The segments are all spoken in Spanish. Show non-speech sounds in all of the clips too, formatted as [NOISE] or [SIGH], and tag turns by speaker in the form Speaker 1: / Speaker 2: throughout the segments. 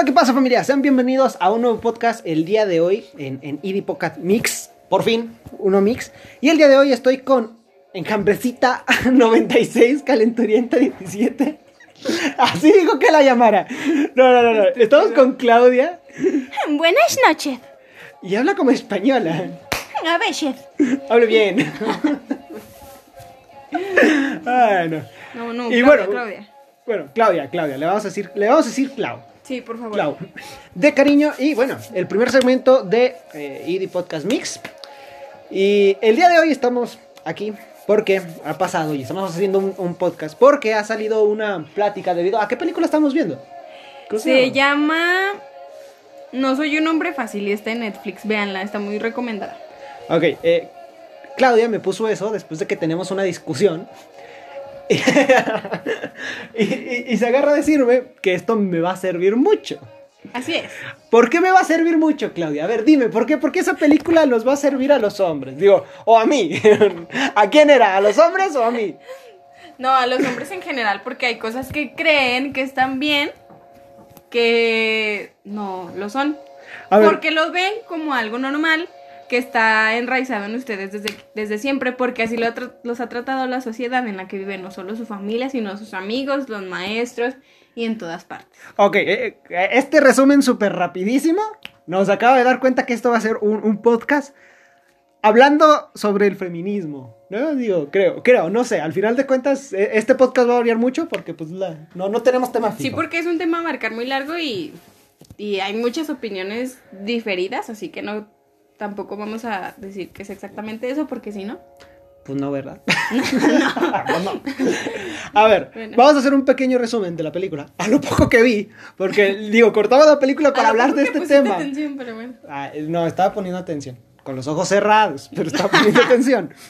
Speaker 1: Hola, ¿qué pasa familia? Sean bienvenidos a un nuevo podcast el día de hoy en, en Podcast Mix. Por fin, uno mix. Y el día de hoy estoy con Enjambrecita 96, [LAUGHS] Calenturienta 17. [LAUGHS] Así dijo que la llamara. No, no, no, no. Estamos con Claudia [LAUGHS]
Speaker 2: Buenas noches.
Speaker 1: y habla como española.
Speaker 2: A ver, chef.
Speaker 1: Hable bien. Ay, no.
Speaker 2: No, no,
Speaker 1: Y
Speaker 2: Claudia,
Speaker 1: bueno,
Speaker 2: Claudia.
Speaker 1: Bueno, Claudia, Claudia, le vamos a decir, le vamos a decir Clau.
Speaker 2: Sí, por favor.
Speaker 1: Clau. De cariño y bueno, el primer segmento de eh, ID Podcast Mix. Y el día de hoy estamos aquí porque ha pasado y estamos haciendo un, un podcast porque ha salido una plática debido a qué película estamos viendo. ¿Cómo
Speaker 2: Se llama No soy un hombre fácil y está en Netflix. Véanla, está muy recomendada.
Speaker 1: Ok, eh, Claudia me puso eso después de que tenemos una discusión. Y, y- y se agarra a decirme que esto me va a servir mucho.
Speaker 2: Así es.
Speaker 1: ¿Por qué me va a servir mucho, Claudia? A ver, dime, ¿por qué? ¿Por qué esa película nos va a servir a los hombres? Digo, o a mí. [LAUGHS] ¿A quién era? ¿A los hombres o a mí?
Speaker 2: No, a los hombres en general, porque hay cosas que creen que están bien que no lo son.
Speaker 1: A ver.
Speaker 2: Porque lo ven como algo normal que está enraizado en ustedes desde, desde siempre, porque así lo los ha tratado la sociedad en la que viven, no solo su familia, sino sus amigos, los maestros y en todas partes.
Speaker 1: Ok, eh, eh, este resumen súper rapidísimo nos acaba de dar cuenta que esto va a ser un, un podcast hablando sobre el feminismo. ¿No? Digo, creo, creo, no sé. Al final de cuentas, eh, este podcast va a variar mucho porque pues la- no, no tenemos tema fijo.
Speaker 2: Sí, porque es un tema a marcar muy largo y, y hay muchas opiniones diferidas, así que no tampoco vamos a decir que es exactamente eso, porque si no.
Speaker 1: Pues no, ¿verdad? [LAUGHS] No. [LAUGHS] A ver,
Speaker 2: Bueno.
Speaker 1: vamos a hacer un pequeño resumen de la película. A lo poco que vi, porque digo, cortaba la película para hablar de este tema.
Speaker 2: atención, pero bueno.
Speaker 1: Ah, no, estaba poniendo atención. Con los ojos cerrados, pero estaba poniendo atención. [LAUGHS]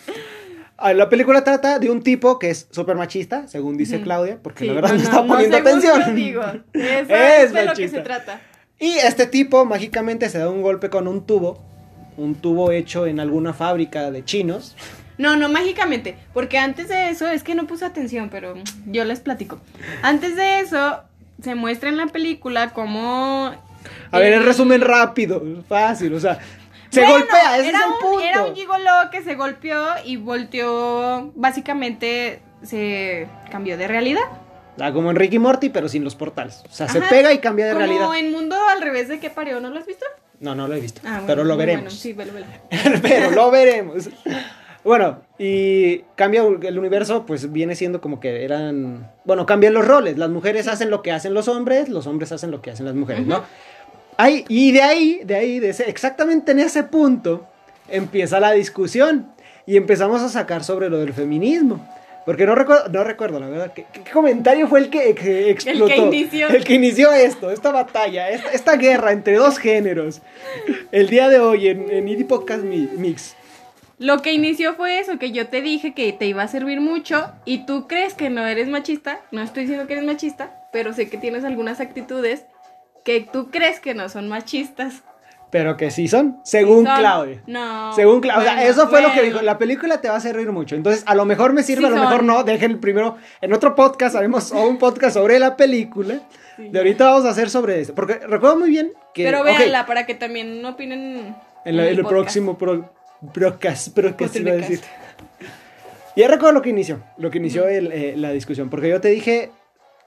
Speaker 1: Ah, La película trata de un tipo que es súper machista, según dice. Claudia, porque
Speaker 2: Sí,
Speaker 1: la verdad no,
Speaker 2: no,
Speaker 1: estaba
Speaker 2: no,
Speaker 1: poniendo
Speaker 2: según
Speaker 1: atención.
Speaker 2: digo. Eso
Speaker 1: Es
Speaker 2: es de lo que se trata.
Speaker 1: Y este tipo mágicamente se da un golpe con un tubo, un tubo hecho en alguna fábrica de chinos.
Speaker 2: No, no mágicamente, porque antes de eso, es que no puse atención, pero yo les platico. Antes de eso, se muestra en la película cómo...
Speaker 1: A ver, el resumen rápido, fácil, o sea, se
Speaker 2: Bueno,
Speaker 1: golpea, ese
Speaker 2: era
Speaker 1: es el
Speaker 2: un,
Speaker 1: punto.
Speaker 2: Era un gigoló que se golpeó y volteó, básicamente se cambió de realidad.
Speaker 1: Ah, como en Ricky Morty, pero sin los portales. O sea, se
Speaker 2: Ajá.
Speaker 1: pega y cambia de
Speaker 2: Como
Speaker 1: realidad.
Speaker 2: en Mundo al revés de que parió, ¿no lo has visto?
Speaker 1: No, no lo he visto,
Speaker 2: Ah, bueno,
Speaker 1: pero lo veremos.
Speaker 2: bueno, sí, velo, velo. [LAUGHS]
Speaker 1: pero lo veremos. Bueno, y cambia el universo, pues viene siendo como que eran. Bueno, cambian los roles. Las mujeres hacen lo que hacen los hombres, los hombres hacen lo que hacen las mujeres, ¿no? Ahí, y de ahí, de ahí, de ese, exactamente en ese punto, empieza la discusión. Y empezamos a sacar sobre lo del feminismo. Porque no recuerdo, no recuerdo, la verdad. ¿Qué, qué comentario fue el que, que explotó?
Speaker 2: inició. [LAUGHS]
Speaker 1: El que inició esto, esta batalla, esta, esta guerra entre dos géneros. El día de hoy en, en Podcast Mi- Mix.
Speaker 2: Lo que inició fue eso, que yo te dije que te iba a servir mucho y tú crees que no eres machista. No estoy diciendo que eres machista, pero sé que tienes algunas actitudes que tú crees que no son machistas.
Speaker 1: Pero que sí son, según
Speaker 2: Son-
Speaker 1: Claudia.
Speaker 2: No.
Speaker 1: Según Claudia.
Speaker 2: bueno,
Speaker 1: eso fue lo que dijo. La película te va a servir mucho. Entonces, a lo mejor me sirve,
Speaker 2: Sí
Speaker 1: a lo
Speaker 2: son.
Speaker 1: mejor no. Dejen primero. En otro podcast haremos un podcast sobre la película.
Speaker 2: Sí.
Speaker 1: De ahorita vamos a hacer sobre eso. Porque recuerdo muy bien que.
Speaker 2: Pero véanla para que también opinen.
Speaker 1: en, la- en el
Speaker 2: podcast.
Speaker 1: próximo pro, procast, procast iba a decir. Ya recuerdo lo que inició. Lo que inició el, eh, la discusión. Porque yo te dije.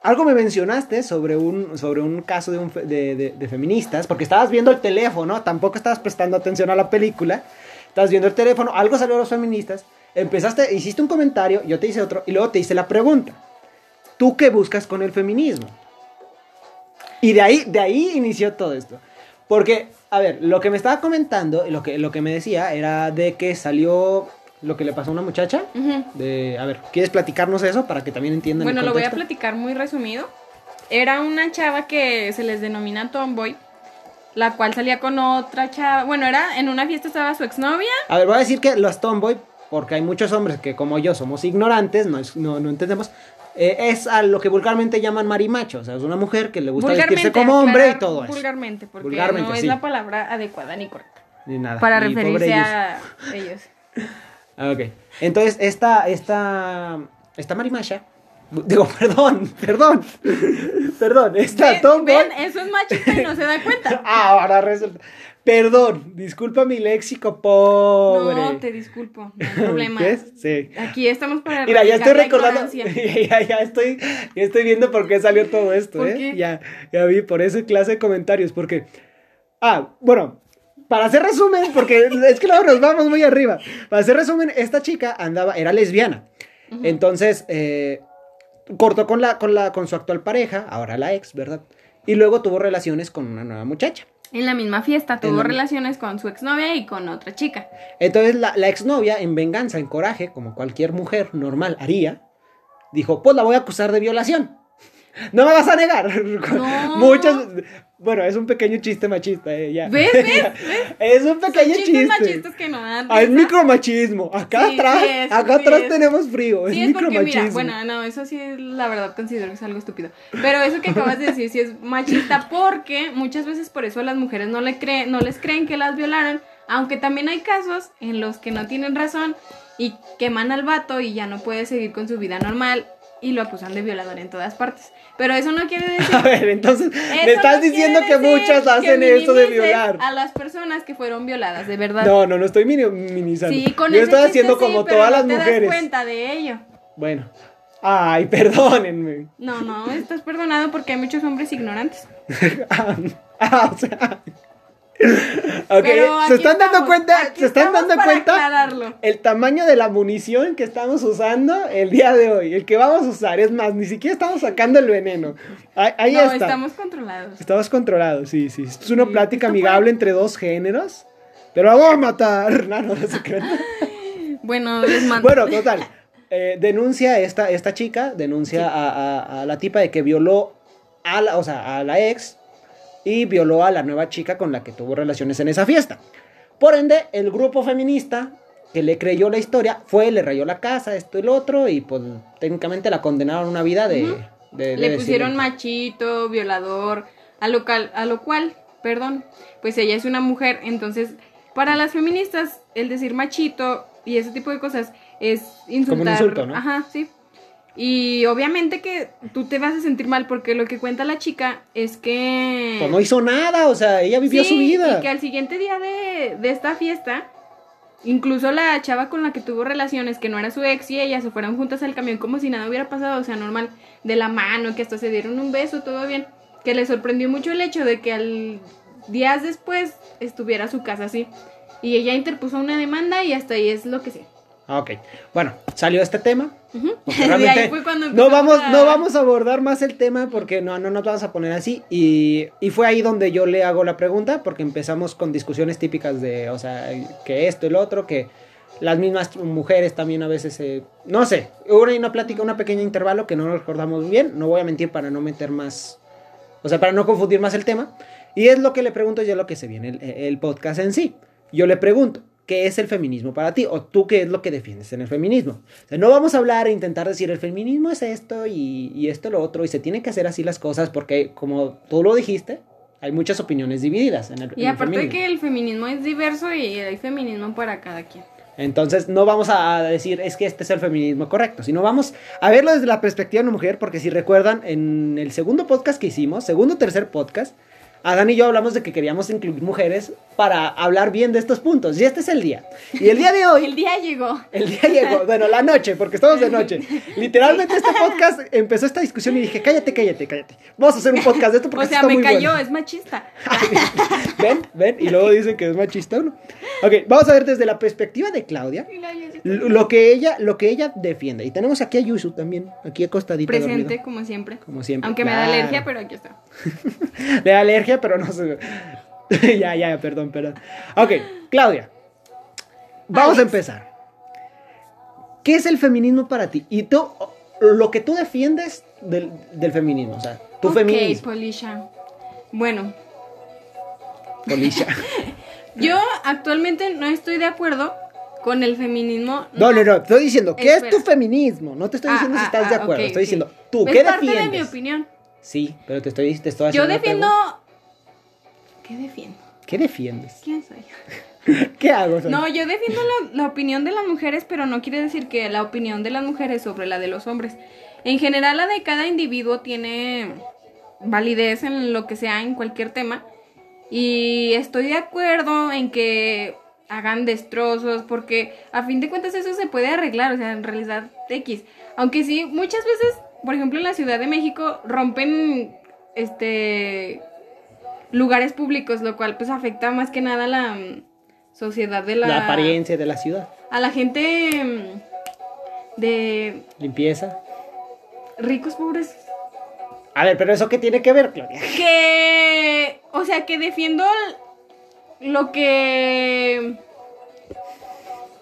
Speaker 1: Algo me mencionaste sobre un, sobre un caso de, feministas, porque estabas viendo el teléfono, tampoco estabas prestando atención a la película, estabas viendo el teléfono, algo salió de los feministas, empezaste, hiciste un comentario, yo te hice otro, y luego te hice la pregunta, ¿tú qué buscas con el feminismo? Y de ahí, de ahí inició todo esto. Porque, a ver, lo que me estaba comentando, lo que, lo que me decía era de que salió lo que le pasó a una muchacha. De, a ver, ¿quieres platicarnos eso para que también entiendan
Speaker 2: Bueno,
Speaker 1: el
Speaker 2: lo voy a platicar muy resumido. Era una chava que se les denomina tomboy, la cual salía con otra chava. Bueno, era en una fiesta estaba su exnovia.
Speaker 1: A ver, voy a decir que los tomboy, porque hay muchos hombres que como yo somos ignorantes, no, no, no entendemos, eh, es a lo que vulgarmente llaman marimacho. O sea, es una mujer que le gusta vestirse como hombre y todo eso.
Speaker 2: Vulgarmente, porque
Speaker 1: Vulgarmente,
Speaker 2: no es
Speaker 1: sí.
Speaker 2: la palabra adecuada ni correcta
Speaker 1: Ni nada.
Speaker 2: para
Speaker 1: ni
Speaker 2: referirse a ellos. [LAUGHS]
Speaker 1: Ok. Entonces, esta, esta, esta marimacha [LAUGHS] Digo, perdón, perdón. [LAUGHS] Perdón, está
Speaker 2: Ven, ven, eso es machista y no se da cuenta. [LAUGHS]
Speaker 1: Ahora resulta. Perdón, disculpa mi léxico pobre.
Speaker 2: No, te disculpo, no hay problema.
Speaker 1: ¿Ves? Sí.
Speaker 2: Aquí estamos para
Speaker 1: Mira, ya estoy recordando. Ya, ya estoy, ya estoy viendo por qué salió todo esto,
Speaker 2: ¿Por
Speaker 1: ¿eh?
Speaker 2: qué?
Speaker 1: Ya, ya vi por esa clase de comentarios. Porque. Ah, bueno. Para hacer resumen, porque es que luego nos vamos muy arriba. Para hacer resumen, esta chica andaba, era lesbiana. Entonces, eh, cortó con, la, con, la, con su actual pareja, ahora la ex, ¿verdad? Y luego tuvo relaciones con una nueva muchacha.
Speaker 2: En la misma fiesta tuvo
Speaker 1: la-
Speaker 2: relaciones con su exnovia y con otra chica.
Speaker 1: Entonces la, la exnovia, en venganza, en coraje, como cualquier mujer normal haría, dijo, pues la voy a acusar de violación. No me vas a negar. [LAUGHS]
Speaker 2: No.
Speaker 1: Muchas... Bueno, es un pequeño chiste machista, eh, ya.
Speaker 2: ¿Ves? [LAUGHS]
Speaker 1: Es un
Speaker 2: Son
Speaker 1: pequeño
Speaker 2: chistes
Speaker 1: chiste.
Speaker 2: machistas que no dan
Speaker 1: Ah, es micromachismo. Acá
Speaker 2: Sí,
Speaker 1: atrás,
Speaker 2: sí es,
Speaker 1: acá
Speaker 2: sí
Speaker 1: atrás
Speaker 2: es.
Speaker 1: tenemos frío. Es
Speaker 2: Sí, es
Speaker 1: micromachismo.
Speaker 2: mira, bueno, no, eso sí, la verdad considero que es algo estúpido. Pero eso que acabas de decir sí es machista [LAUGHS] porque muchas veces por eso las mujeres no, le creen, no les creen que las violaron, aunque también hay casos en los que no tienen razón y queman al vato y ya no puede seguir con su vida normal y lo acusan de violador en todas partes. Pero eso no quiere decir... [LAUGHS]
Speaker 1: A ver, entonces, [LAUGHS] me estás
Speaker 2: no
Speaker 1: diciendo que muchas
Speaker 2: que
Speaker 1: hacen eso de violar.
Speaker 2: A las personas que fueron violadas, de verdad.
Speaker 1: No, no, no estoy mini- minimizando.
Speaker 2: Sí, con
Speaker 1: Yo estoy haciendo
Speaker 2: sí,
Speaker 1: como
Speaker 2: pero
Speaker 1: todas
Speaker 2: no
Speaker 1: las
Speaker 2: te
Speaker 1: mujeres.
Speaker 2: das cuenta de ello.
Speaker 1: Bueno. Ay, [LAUGHS] perdónenme.
Speaker 2: No, no, estás perdonado porque hay muchos hombres ignorantes.
Speaker 1: ah, ah, o sea. Ok,
Speaker 2: Pero
Speaker 1: se están dando
Speaker 2: estamos,
Speaker 1: cuenta,
Speaker 2: aquí
Speaker 1: se están dando cuenta
Speaker 2: aclararlo.
Speaker 1: el tamaño de la munición que estamos usando el día de hoy, el que vamos a usar, es más, ni siquiera estamos sacando el veneno. Ahí, ahí
Speaker 2: no,
Speaker 1: está.
Speaker 2: estamos controlados.
Speaker 1: Estamos controlados, sí, sí. Esto es una
Speaker 2: Sí,
Speaker 1: plática amigable entre dos géneros. Pero la vamos a matar. [LAUGHS] No, no, no se. [LAUGHS]
Speaker 2: Bueno, les mando.
Speaker 1: Bueno, total. eh, denuncia esta, esta chica, denuncia a, a- a la tipa de que violó a la, o sea, a la ex y violó a la nueva chica con la que tuvo relaciones en esa fiesta. Por ende, el grupo feminista que le creyó la historia fue, le rayó la casa, esto y lo otro, y pues técnicamente la condenaron a una vida de... De
Speaker 2: le pusieron machito, violador, a lo, cal- a lo cual, perdón, pues ella es una mujer, entonces para las feministas el decir machito y ese tipo de cosas es insultar.
Speaker 1: insulto, ¿no?
Speaker 2: Ajá, sí. Y obviamente que tú te vas a sentir mal porque lo que cuenta la chica es que...
Speaker 1: Pues no hizo nada, o sea, ella vivió
Speaker 2: Sí,
Speaker 1: su vida.
Speaker 2: Y que al siguiente día de, de esta fiesta, incluso la chava con la que tuvo relaciones, que no era su ex y ella, se fueron juntas al camión como si nada hubiera pasado, o sea, normal, de la mano, que hasta se dieron un beso, todo bien. Que le sorprendió mucho el hecho de que al días después estuviera su casa así. Y ella interpuso una demanda y hasta ahí es lo que sé.
Speaker 1: Ah, Ok, bueno, salió este tema. [LAUGHS] Realmente
Speaker 2: cuando
Speaker 1: no vamos,
Speaker 2: a-
Speaker 1: no vamos a abordar más el tema porque no, no nos vamos a poner así. Y, y fue ahí donde yo le hago la pregunta porque empezamos con discusiones típicas de, o sea, que esto y lo otro, que las mismas mujeres también a veces, eh, no sé, hubo una plática, una pequeña intervalo que no nos recordamos bien, no voy a mentir para no meter más, o sea, para no confundir más el tema. Y es lo que le pregunto yo lo que se viene el, el podcast en sí. Yo le pregunto, ¿qué es el feminismo para ti? O tú, ¿qué es lo que defiendes en el feminismo? O sea, no vamos a hablar e intentar decir el feminismo es esto y, y esto lo otro y se tiene que hacer así las cosas porque, como tú lo dijiste, hay muchas opiniones divididas en el,
Speaker 2: Y
Speaker 1: en el
Speaker 2: aparte de que el feminismo es diverso y hay feminismo para cada quien.
Speaker 1: Entonces no vamos a decir es que este es el feminismo correcto, sino vamos a verlo desde la perspectiva de una mujer, porque si recuerdan, en el segundo podcast que hicimos, segundo o tercer podcast, Adán y yo hablamos de que queríamos incluir mujeres para hablar bien de estos puntos. Y este es el día. Y el día de hoy,
Speaker 2: El día llegó.
Speaker 1: el día llegó, bueno, la noche, porque estamos de noche. Literalmente este podcast empezó esta discusión y dije, cállate, cállate, cállate. Vamos a hacer un podcast de esto porque
Speaker 2: O sea,
Speaker 1: está
Speaker 2: me
Speaker 1: muy
Speaker 2: cayó,
Speaker 1: bueno.
Speaker 2: es machista.
Speaker 1: ven, ven, y luego dicen que es machista uno. Ok, vamos a ver desde la perspectiva de Claudia. Lo que ella, lo que ella defiende. Y tenemos aquí a Yusu también, aquí acostadita.
Speaker 2: Presente, como siempre.
Speaker 1: como siempre.
Speaker 2: Aunque me da alergia, pero aquí está. [LAUGHS]
Speaker 1: Le da alergia, pero no se. [LAUGHS] ya, ya, perdón, perdón. Ok, Claudia. Vamos a empezar. ¿Qué es el feminismo para ti? Y tú, lo que tú defiendes del, del feminismo, o sea, tu
Speaker 2: ok,
Speaker 1: feminismo.
Speaker 2: Polisha. Bueno, [LAUGHS]
Speaker 1: Polisha. [LAUGHS]
Speaker 2: yo actualmente no estoy de acuerdo con el feminismo.
Speaker 1: No, no, no, estoy diciendo, ¿qué es tu feminismo? No te estoy
Speaker 2: Ah,
Speaker 1: diciendo si
Speaker 2: ah,
Speaker 1: estás de
Speaker 2: ah,
Speaker 1: acuerdo, estoy diciendo, tú,
Speaker 2: es
Speaker 1: ¿qué
Speaker 2: parte
Speaker 1: defiendes?
Speaker 2: de mi opinión.
Speaker 1: Sí, pero te estoy, te estoy
Speaker 2: Yo
Speaker 1: haciendo
Speaker 2: defiendo. ¿Qué defiendo?
Speaker 1: ¿Qué defiendes?
Speaker 2: ¿Quién soy? [LAUGHS]
Speaker 1: ¿Qué hago?
Speaker 2: No, yo defiendo la, la opinión de las mujeres, pero no quiere decir que la opinión de las mujeres sobre la de los hombres. En general, la de cada individuo tiene validez en lo que sea, en cualquier tema. Y estoy de acuerdo en que hagan destrozos, porque a fin de cuentas eso se puede arreglar, o sea, en realidad X. Aunque sí, muchas veces, por ejemplo, en la Ciudad de México rompen este lugares públicos, lo cual pues afecta más que nada a la mm, sociedad de la...
Speaker 1: La apariencia de la ciudad.
Speaker 2: A la gente mm, de
Speaker 1: Limpieza.
Speaker 2: ricos, pobres,
Speaker 1: A ver, pero eso qué tiene que ver, Claudia.
Speaker 2: que o sea que defiendo lo que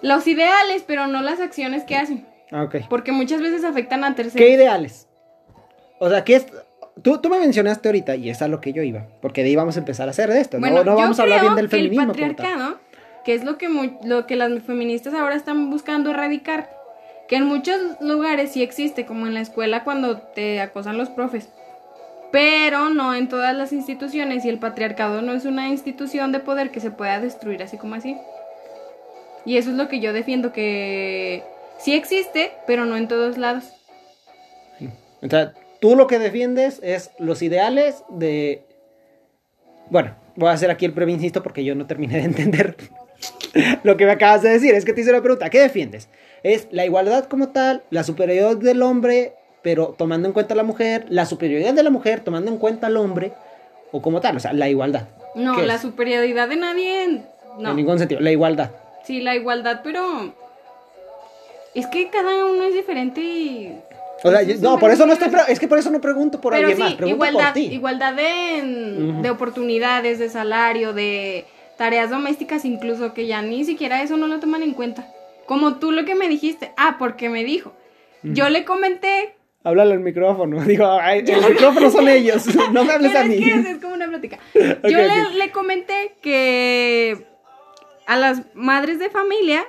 Speaker 2: los ideales pero no las acciones que hacen
Speaker 1: Ah, Ok.
Speaker 2: porque muchas veces afectan a
Speaker 1: ¿Qué
Speaker 2: terceros
Speaker 1: ideales? O sea, ¿qué es? Tú, tú me mencionaste ahorita, y es a lo que yo iba, porque de ahí vamos a empezar a hacer de esto.
Speaker 2: bueno
Speaker 1: no, no vamos
Speaker 2: yo
Speaker 1: a hablar
Speaker 2: creo
Speaker 1: bien del
Speaker 2: que el
Speaker 1: feminismo. tal.
Speaker 2: patriarcado que es lo que lo que las feministas ahora están buscando erradicar que en muchos lugares sí existe como en la escuela cuando te acosan los profes pero no en todas las instituciones y el patriarcado no es una institución de poder que se pueda destruir así como así. Y eso es lo que yo defiendo, que sí existe, pero no en todos lados.
Speaker 1: O sea, tú lo que defiendes es los ideales de... Bueno, voy a hacer aquí el breve insisto porque yo no terminé de entender [LAUGHS] lo que me acabas de decir. Es que te hice la pregunta, ¿qué defiendes? Es la igualdad como tal, la superioridad del hombre, pero tomando en cuenta a la mujer, la superioridad de la mujer tomando en cuenta al hombre, o como tal, o sea, la igualdad.
Speaker 2: No,
Speaker 1: ¿Qué
Speaker 2: la
Speaker 1: es?
Speaker 2: superioridad de nadie, no.
Speaker 1: En ningún sentido, la igualdad.
Speaker 2: Sí, la igualdad, pero es que cada uno es diferente y...
Speaker 1: O sea, yo- no, por eso no estoy, es que por eso no pregunto por
Speaker 2: pero
Speaker 1: alguien
Speaker 2: sí,
Speaker 1: más, pregunto
Speaker 2: igualdad,
Speaker 1: por ti.
Speaker 2: igualdad de, oportunidades, de salario, de tareas domésticas incluso, que ya ni siquiera eso no lo toman en cuenta. Como tú lo que me dijiste, ah, porque me dijo. Yo le comenté
Speaker 1: Háblale al micrófono. [LAUGHS] Digo, ay, el micrófono son ellos. [LAUGHS] No me hables
Speaker 2: Pero
Speaker 1: a mí.
Speaker 2: Es, que es, es como una plática. [LAUGHS] Yo le, comenté que a las madres de familia,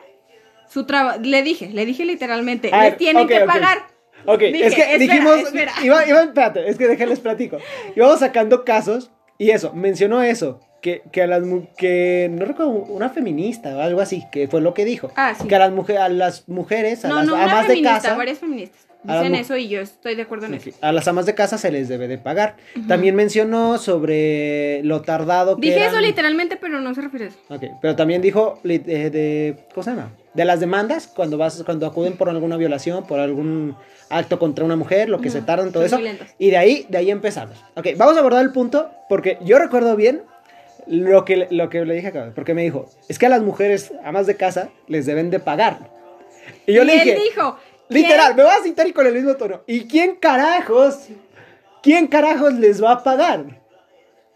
Speaker 2: su trabajo, le dije, le dije literalmente,
Speaker 1: A
Speaker 2: les
Speaker 1: ver,
Speaker 2: tienen que pagar.
Speaker 1: Ok,
Speaker 2: Dije,
Speaker 1: es que
Speaker 2: espera,
Speaker 1: dijimos.
Speaker 2: espera.
Speaker 1: Iba, iba, espérate, es que déjenles platico. Íbamos sacando casos y eso, mencionó eso. Que, que a las que no recuerdo una feminista o algo así, que fue lo que dijo.
Speaker 2: Ah, sí.
Speaker 1: Que a las, mujer, a las mujeres, a
Speaker 2: No,
Speaker 1: las
Speaker 2: no, una
Speaker 1: amas de
Speaker 2: feminista,
Speaker 1: casa.
Speaker 2: varias feministas. Dicen eso y yo estoy de acuerdo en
Speaker 1: Ok,
Speaker 2: eso.
Speaker 1: A las amas de casa se les debe de pagar. También mencionó sobre lo tardado que
Speaker 2: Dije eso
Speaker 1: eran-
Speaker 2: literalmente, pero no se refiere a eso.
Speaker 1: Ok, pero también dijo eh, de, ¿cómo se llama? De las demandas, cuando vas, cuando acuden por alguna violación, por algún acto contra una mujer, lo que se
Speaker 2: Ujú,
Speaker 1: tardan, todo
Speaker 2: son
Speaker 1: eso. Y de ahí, de ahí empezamos. Ok, vamos a abordar el punto, porque yo recuerdo bien lo que, lo que le dije acá, porque me dijo, es que a las mujeres amas de casa les deben de pagar. Y yo
Speaker 2: y
Speaker 1: le dije,
Speaker 2: él dijo.
Speaker 1: Literal, me voy a citar y con el mismo tono. ¿Y quién carajos, quién carajos les va a pagar?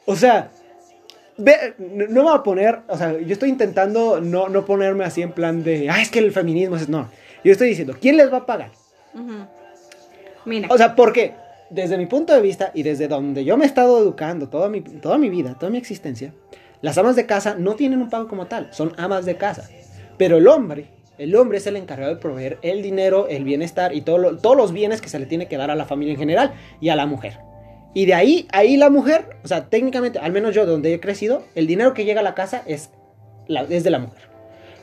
Speaker 1: O sea, ve- no no me voy a poner, o sea, yo estoy intentando no, no ponerme así en plan de, ah, es que el feminismo es, no. Yo estoy diciendo, ¿quién les va a pagar?
Speaker 2: Ujú. Mira,
Speaker 1: O sea, porque desde mi punto de vista y desde donde yo me he estado educando toda mi, toda mi vida, toda mi existencia, las amas de casa no tienen un pago como tal, son amas de casa. Pero el hombre, el hombre es el encargado de proveer el dinero, el bienestar y todo lo- todos los bienes que se le tiene que dar a la familia en general y a la mujer. Y de ahí, ahí la mujer, o sea, técnicamente, al menos yo donde he crecido, el dinero que llega a la casa es, la, es de la mujer.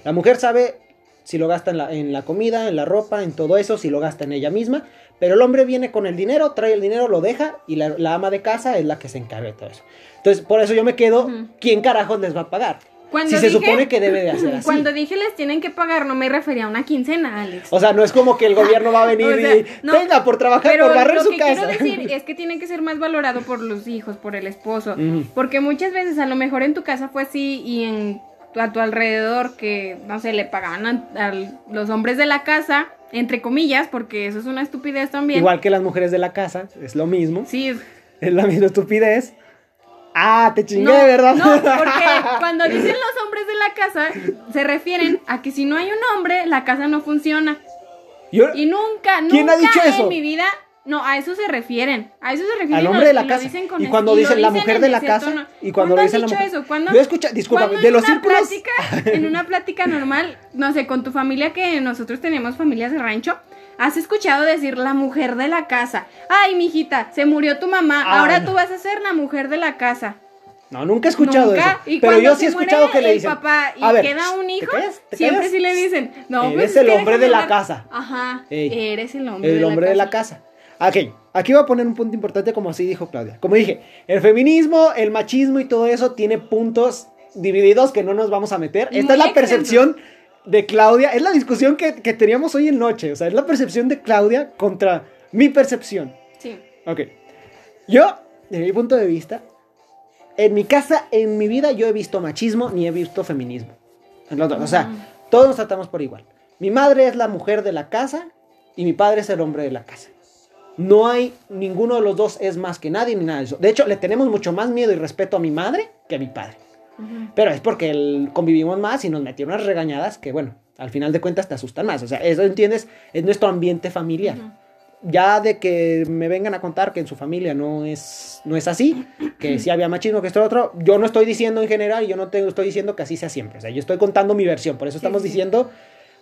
Speaker 1: La mujer sabe si lo gasta en la, en la comida, en la ropa, en todo eso, si lo gasta en ella misma. Pero el hombre viene con el dinero, trae el dinero, lo deja y la, la ama de casa es la que se encarga de todo eso. Entonces, por eso yo me quedo. ¿quién carajos les va a pagar?
Speaker 2: Cuando
Speaker 1: si se
Speaker 2: dije-
Speaker 1: supone que debe de hacer [LAUGHS] así.
Speaker 2: cuando dije les tienen que pagar, no me refería a una quincena, Alex.
Speaker 1: O sea, no es como que el [LAUGHS] gobierno va a venir
Speaker 2: O sea,
Speaker 1: y
Speaker 2: no,
Speaker 1: venga por trabajar,
Speaker 2: Pero
Speaker 1: por barrer
Speaker 2: lo
Speaker 1: su
Speaker 2: que
Speaker 1: casa.
Speaker 2: quiero decir [LAUGHS] es que tiene que ser más valorado por los hijos, por el esposo. Porque muchas veces a lo mejor en tu casa fue así y en a tu alrededor que, no sé, le pagaban a, a los hombres de la casa, entre comillas, porque eso es una estupidez también.
Speaker 1: Igual que las mujeres de la casa, es lo mismo.
Speaker 2: Sí.
Speaker 1: Es la misma estupidez. Ah, te chingué,
Speaker 2: No,
Speaker 1: ¿verdad?
Speaker 2: no, porque [LAUGHS] cuando dicen los hombres de la casa, se refieren a que si no hay un hombre, la casa no funciona.
Speaker 1: Yo-
Speaker 2: Y nunca, nunca
Speaker 1: ¿Quién ha dicho eso?
Speaker 2: en mi vida. No, a eso se refieren. A eso se refieren.
Speaker 1: al hombre de la casa.
Speaker 2: dicen con
Speaker 1: Y cuando dicen la mujer de la casa. Y cuando
Speaker 2: ¿Cuándo has
Speaker 1: dicen la mujer.
Speaker 2: eso? ¿Cuándo-
Speaker 1: Yo escucha, discúlpame,
Speaker 2: cuándo
Speaker 1: de los círculos.
Speaker 2: plática- en una plática normal, no sé, con tu familia que nosotros tenemos familias de rancho, has escuchado decir la mujer de la casa. Ay, mijita, se murió tu mamá,
Speaker 1: Ah,
Speaker 2: ahora
Speaker 1: no.
Speaker 2: tú vas a ser la mujer de la casa.
Speaker 1: No, nunca he escuchado
Speaker 2: Nunca.
Speaker 1: eso.
Speaker 2: Y
Speaker 1: pero yo sí he escuchado que le dicen.
Speaker 2: papá y
Speaker 1: a ver,
Speaker 2: queda un
Speaker 1: ¿te
Speaker 2: hijo,
Speaker 1: callas? ¿Te
Speaker 2: siempre
Speaker 1: callas?
Speaker 2: sí le dicen, no,
Speaker 1: Eres
Speaker 2: pues, es
Speaker 1: el hombre de la
Speaker 2: hablar".
Speaker 1: casa.
Speaker 2: Ajá,
Speaker 1: Ey,
Speaker 2: eres el hombre,
Speaker 1: El hombre de la casa. Ok, aquí voy a poner un punto importante como así dijo Claudia. Como dije, el feminismo, el machismo y todo eso tiene puntos divididos que no nos vamos a meter.
Speaker 2: Y
Speaker 1: Esta es
Speaker 2: muy
Speaker 1: la percepción de Claudia, es la discusión que, que teníamos hoy en noche, o sea, es la percepción de Claudia contra mi percepción.
Speaker 2: Sí.
Speaker 1: Ok, yo, desde mi punto de vista, en mi casa, en mi vida, yo he visto machismo ni he visto feminismo. O sea, todos nos tratamos por igual. Mi madre es la mujer de la casa y mi padre es el hombre de la casa. No hay, ninguno de los dos es más que nadie ni nada de eso. De hecho, le tenemos mucho más miedo y respeto a mi madre que a mi padre. Pero es porque el- convivimos más y nos metió unas regañadas que, bueno, al final de cuentas te asustan más. O sea, eso entiendes, es nuestro ambiente familiar. Ya de que me vengan a contar que en su familia no es, no es así, que sí había machismo, que esto otro, yo no estoy diciendo en general yo no te, estoy diciendo que así sea siempre. O sea, yo estoy contando mi versión, por eso estamos
Speaker 2: sí.
Speaker 1: diciendo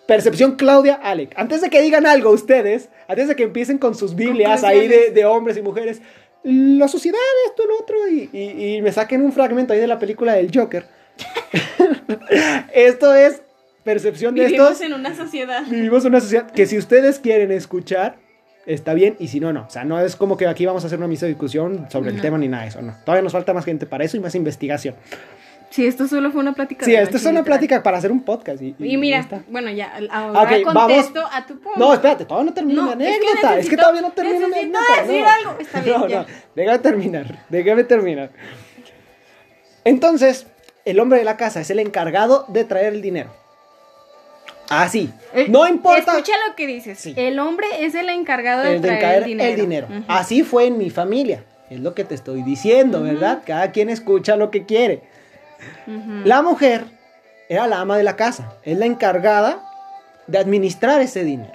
Speaker 1: percepción Claudia Alec. Antes de que digan algo ustedes, antes de que empiecen con sus Biblias ahí de, hombres y mujeres, la sociedad, esto, lo otro, y, y- y me saquen un fragmento ahí de la película del Joker. [LAUGHS] esto es percepción de
Speaker 2: Vivimos
Speaker 1: estos.
Speaker 2: en una sociedad.
Speaker 1: Vivimos en una sociedad que si ustedes quieren escuchar, está bien, y si no, no. O sea, no es como que aquí vamos a hacer una misa de discusión sobre el tema ni nada de eso, no. Todavía nos falta más gente para eso y más investigación.
Speaker 2: Sí, esto solo fue una plática.
Speaker 1: Sí, esto es una
Speaker 2: literal.
Speaker 1: plática para hacer un podcast. Y,
Speaker 2: Y mira, bueno, ya, ahora
Speaker 1: vamos.
Speaker 2: contesto a tu punto.
Speaker 1: No, espérate, todavía no termino
Speaker 2: No,
Speaker 1: mi
Speaker 2: es que
Speaker 1: anécdota. Es que,
Speaker 2: necesito-
Speaker 1: todavía no termino mi anécdota.
Speaker 2: decir
Speaker 1: no.
Speaker 2: algo. Está [LAUGHS] bien,
Speaker 1: no,
Speaker 2: ya.
Speaker 1: no, déjame terminar, déjame terminar. Entonces, el hombre de la casa es el encargado de traer el dinero. Así.
Speaker 2: Eh,
Speaker 1: no importa
Speaker 2: Escucha lo que dices.
Speaker 1: Sí.
Speaker 2: El hombre es el encargado de
Speaker 1: el de
Speaker 2: traer el dinero.
Speaker 1: el dinero. Así fue en mi familia. Es lo que te estoy diciendo, ¿verdad? Cada quien escucha lo que quiere. La mujer era la ama de la casa, es la encargada de administrar ese dinero.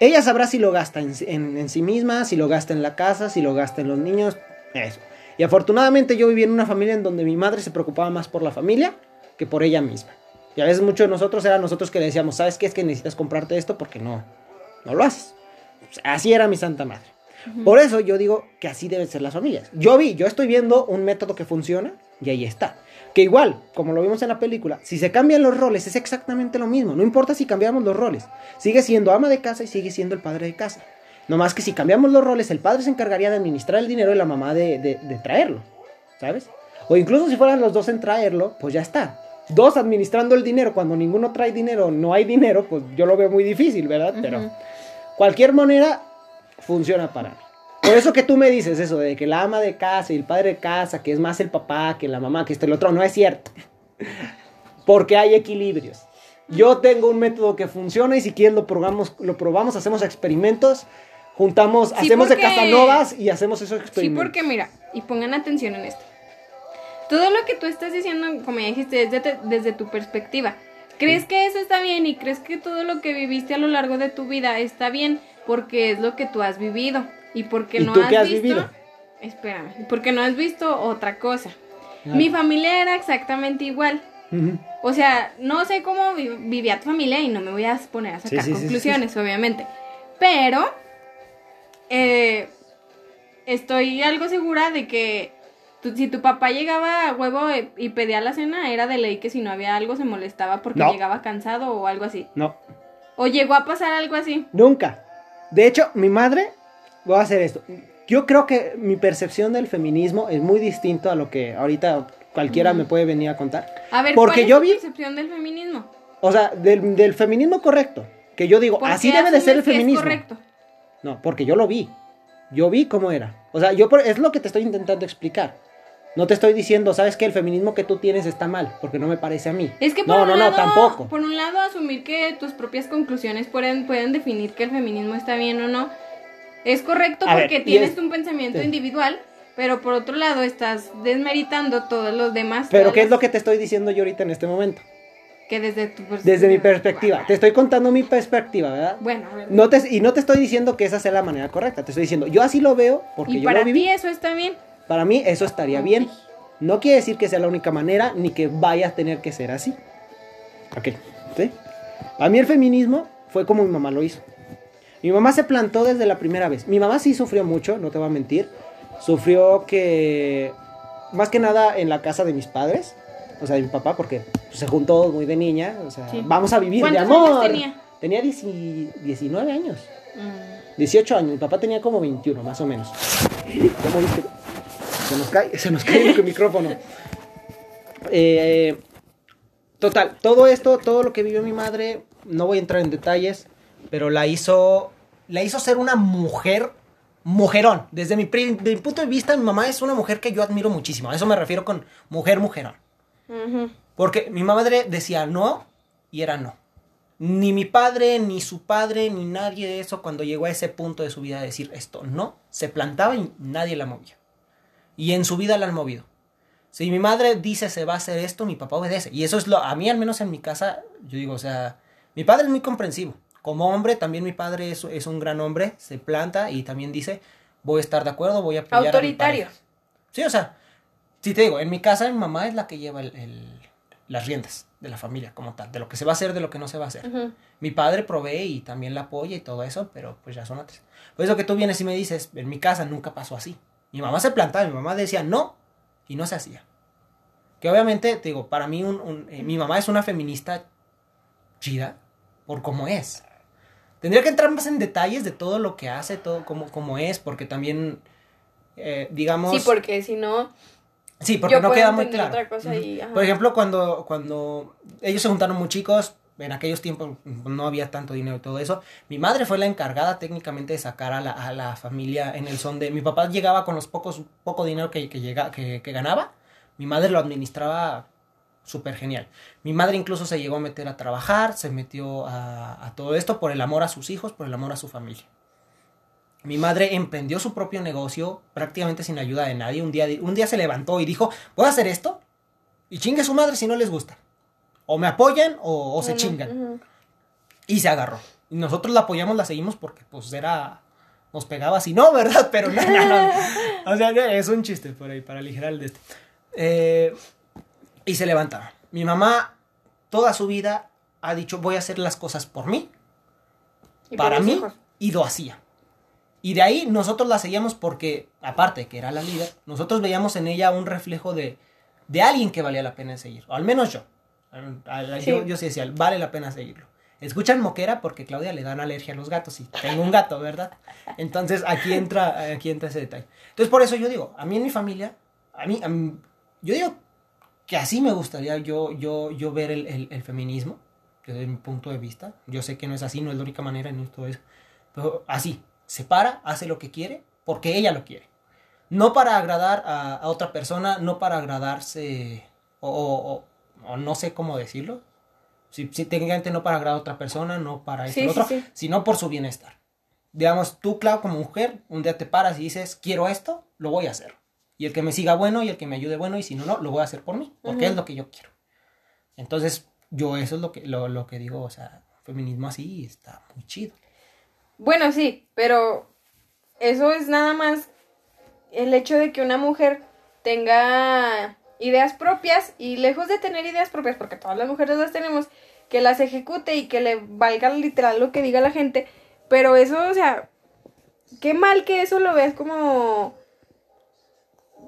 Speaker 1: Ella sabrá si lo gasta en, en- en sí misma, si lo gasta en la casa, si lo gasta en los niños, eso. Y afortunadamente yo viví en una familia en donde mi madre se preocupaba más por la familia que por ella misma. Y a veces muchos de nosotros eran nosotros que le decíamos, ¿sabes qué? Es que necesitas comprarte esto porque no, no lo haces. Pues así era mi santa madre. Por eso yo digo que así deben ser las familias. Yo vi, yo estoy viendo un método que funciona y ahí está. Que igual, como lo vimos en la película, si se cambian los roles es exactamente lo mismo. No importa si cambiamos los roles. Sigue siendo ama de casa y sigue siendo el padre de casa. No más que si cambiamos los roles, el padre se encargaría de administrar el dinero y la mamá de, de- de traerlo. ¿Sabes? O incluso si fueran los dos en traerlo, pues ya está. Dos administrando el dinero cuando ninguno trae dinero, no hay dinero, pues yo lo veo muy difícil, ¿verdad? Pero cualquier manera funciona para mí. Por eso que tú me dices eso de que la ama de casa y el padre de casa, que es más el papá que la mamá, que este el otro, no es cierto. Porque hay equilibrios. Yo tengo un método que funciona y si quieres lo probamos, lo probamos, hacemos experimentos, juntamos,
Speaker 2: Sí,
Speaker 1: hacemos de Casanovas y hacemos esos
Speaker 2: Sí,
Speaker 1: experimentos.
Speaker 2: porque mira, y pongan atención en esto. Todo lo que tú estás diciendo, como ya dijiste, es desde, desde tu perspectiva. ¿Crees que eso está bien y crees que todo lo que viviste a lo largo de tu vida está bien porque es lo que tú has vivido y porque
Speaker 1: ¿Y
Speaker 2: no
Speaker 1: tú
Speaker 2: has
Speaker 1: qué has
Speaker 2: visto?
Speaker 1: vivido?
Speaker 2: Espérame, porque no has visto otra cosa. Mi familia era exactamente igual. O sea, no sé cómo vi- vivía tu familia y no me voy a poner a sacar
Speaker 1: sí, sí, sí,
Speaker 2: conclusiones, obviamente. Pero eh, estoy algo segura de que tu- si tu papá llegaba a huevo y pedía la cena, era de ley que si no había algo se molestaba porque
Speaker 1: No.
Speaker 2: llegaba cansado o algo así.
Speaker 1: No,
Speaker 2: O llegó a pasar algo así.
Speaker 1: nunca. De hecho, mi madre, voy a hacer esto. Yo creo que mi percepción del feminismo es muy distinto a lo que ahorita cualquiera me puede venir a contar.
Speaker 2: A ver,
Speaker 1: Porque
Speaker 2: ¿cuál
Speaker 1: yo
Speaker 2: es tu
Speaker 1: vi-
Speaker 2: percepción del feminismo?
Speaker 1: O sea, del, del feminismo correcto. Que yo digo,
Speaker 2: ¿Por
Speaker 1: así debe de ser el
Speaker 2: que es
Speaker 1: feminismo.
Speaker 2: correcto.
Speaker 1: No, porque yo lo vi. Yo vi cómo era. O sea, yo por- es lo que te estoy intentando explicar. No te estoy diciendo, ¿sabes qué? El feminismo que tú tienes está mal, porque no me parece a mí.
Speaker 2: Es que por
Speaker 1: no,
Speaker 2: un
Speaker 1: no,
Speaker 2: lado,
Speaker 1: no, tampoco.
Speaker 2: Por un lado, asumir que tus propias conclusiones pueden, pueden definir que el feminismo está bien o no. Es correcto
Speaker 1: A
Speaker 2: porque tienes
Speaker 1: es-
Speaker 2: un pensamiento
Speaker 1: sí.
Speaker 2: individual, pero por otro lado estás desmeritando todos los demás.
Speaker 1: Pero ¿qué es lo que te estoy diciendo yo ahorita en este momento?
Speaker 2: Que desde tu perspectiva.
Speaker 1: Desde mi perspectiva. Te estoy contando mi perspectiva, ¿verdad?
Speaker 2: Bueno, a ver.
Speaker 1: No te, y no te estoy diciendo que esa sea la manera correcta. Te estoy diciendo, yo así lo veo porque
Speaker 2: y
Speaker 1: yo
Speaker 2: para
Speaker 1: lo viví.
Speaker 2: ti eso está bien.
Speaker 1: Para mí eso estaría bien. No quiere decir que sea la única manera ni que vaya a tener que ser así. Ok, ¿sí? A mí el feminismo fue como mi mamá lo hizo. Mi mamá se plantó desde la primera vez. Mi mamá sí sufrió mucho, no te voy a mentir. Sufrió que, más que nada en la casa de mis padres, o sea, de mi papá, porque se juntó muy de niña. O sea,
Speaker 2: Sí.
Speaker 1: vamos a vivir de
Speaker 2: ¿Cuántos años
Speaker 1: amor.
Speaker 2: tenía?
Speaker 1: Tenía 10 19 años.
Speaker 2: Mm.
Speaker 1: 18 años, mi papá tenía como 21, más o menos. ¿Cómo viste? Se nos cae, se nos cae el micrófono. Eh, total, todo esto, todo lo que vivió mi madre, no voy a entrar en detalles, pero la hizo, la hizo ser una mujer, mujerón. Desde mi, pri- de mi punto de vista, mi mamá es una mujer que yo admiro muchísimo. A eso me refiero con mujer, mujerón. Porque mi madre decía no y era no. Ni mi padre, ni su padre, ni nadie de eso, cuando llegó a ese punto de su vida de decir esto no, se plantaba y nadie la movía. Y en su vida la han movido. Si mi madre dice se va a hacer esto, mi papá obedece. Y eso es lo, a mí al menos en mi casa, yo digo, o sea, mi padre es muy comprensivo. Como hombre, también mi padre es, es un gran hombre, se planta y también dice, voy a estar de acuerdo, voy a apoyar a mi
Speaker 2: Autoritario.
Speaker 1: pareja". Sí, o sea, si te digo, en mi casa mi mamá es la que lleva el- el- las riendas de la familia como tal, de lo que se va a hacer, de lo que no se va a hacer.
Speaker 2: Ujú.
Speaker 1: Mi padre provee y también la apoya y todo eso, pero pues ya son otras. Por eso que tú vienes y me dices, en mi casa nunca pasó así. Mi mamá se plantaba, mi mamá decía no y no se hacía. Que obviamente, te digo, para mí un, un- eh, mi mamá es una feminista chida por cómo es. Tendría que entrar más en detalles de todo lo que hace, todo cómo, cómo es, porque también, eh, digamos...
Speaker 2: Sí, porque si no,
Speaker 1: Sí, porque
Speaker 2: Yo
Speaker 1: no queda muy claro.
Speaker 2: otra cosa y.
Speaker 1: Por ejemplo, cuando, cuando ellos se juntaron muy chicos, en aquellos tiempos no había tanto dinero y todo eso, mi madre fue la encargada técnicamente de sacar a la, a la familia en el son de... Mi papá llegaba con los pocos, poco dinero que, que, llega, que, que ganaba, mi madre lo administraba súper genial. Mi madre incluso se llegó a meter a trabajar, se metió a, a todo esto por el amor a sus hijos, por el amor a su familia. Mi madre emprendió su propio negocio prácticamente sin ayuda de nadie. Un día, un día se levantó y dijo, ¿puedo hacer esto? Y chingue su madre si no les gusta. O me apoyan o, o se chingan. Y se agarró. Y nosotros la apoyamos, la seguimos porque pues era... Nos pegaba así, no, ¿verdad? Pero no, no, no. [LAUGHS] O sea, es un chiste por ahí, para aligerar el de este. Eh, y se levantaba. Mi mamá toda su vida ha dicho, voy a hacer las cosas por mí,
Speaker 2: Y
Speaker 1: para mí,
Speaker 2: hijos.
Speaker 1: y lo hacía. Y de ahí nosotros la seguíamos porque, aparte que era la líder, nosotros veíamos en ella un reflejo de, de alguien que valía la pena seguir. O al menos yo.
Speaker 2: Sí.
Speaker 1: Yo, yo sí decía, vale la pena seguirlo. Escuchan moquera porque Claudia le dan alergia a los gatos y tengo un gato, ¿verdad? Entonces aquí entra, aquí entra ese detalle. Entonces por eso yo digo, a mí en mi familia, a mí, a mí- yo digo que así me gustaría yo, yo, yo ver el, el- el feminismo, desde mi punto de vista. Yo sé que no es así, no es la única manera, es todo eso. Pero así, se para, hace lo que quiere, porque ella lo quiere. No para agradar a, a otra persona, no para agradarse, o, o- o- o no sé cómo decirlo. Si, si técnicamente no para agradar a otra persona, no para
Speaker 2: Sí, sí,
Speaker 1: otro,
Speaker 2: sí.
Speaker 1: sino por su bienestar. Digamos, tú, Clau, como mujer, un día te paras y dices, quiero esto, lo voy a hacer. Y el que me siga bueno y el que me ayude bueno, y si no, no, lo voy a hacer por mí, porque es lo que yo quiero. Entonces, yo eso es lo que, lo, lo que digo, o sea, feminismo así está muy chido.
Speaker 2: Bueno, sí, pero eso es nada más el hecho de que una mujer tenga ideas propias y lejos de tener ideas propias, porque todas las mujeres las tenemos, que las ejecute y que le valga literal lo que diga la gente, pero eso, o sea, qué mal que eso lo veas como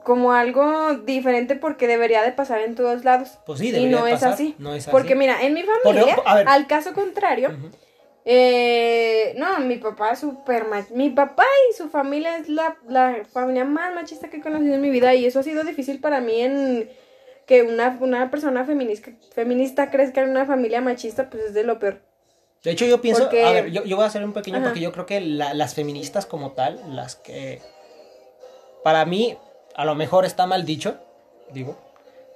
Speaker 2: como algo diferente porque debería de pasar en todos lados.
Speaker 1: Pues sí,
Speaker 2: y
Speaker 1: debería
Speaker 2: no
Speaker 1: de
Speaker 2: es
Speaker 1: pasar,
Speaker 2: así.
Speaker 1: no es así.
Speaker 2: Porque mira, en mi
Speaker 1: Por
Speaker 2: familia,
Speaker 1: ver.
Speaker 2: al caso contrario, eh, no, mi papá es súper mach- Mi papá y su familia es la, la familia más machista que he conocido en mi vida y eso ha sido difícil para mí en que una, una persona feminista, feminista crezca en una familia machista, pues es de lo peor.
Speaker 1: De hecho, yo pienso,
Speaker 2: Porque-
Speaker 1: a ver, yo, yo voy a hacer un pequeño
Speaker 2: Ajá.
Speaker 1: porque yo creo que la- las feministas como tal, las que para mí a lo mejor está mal dicho, digo,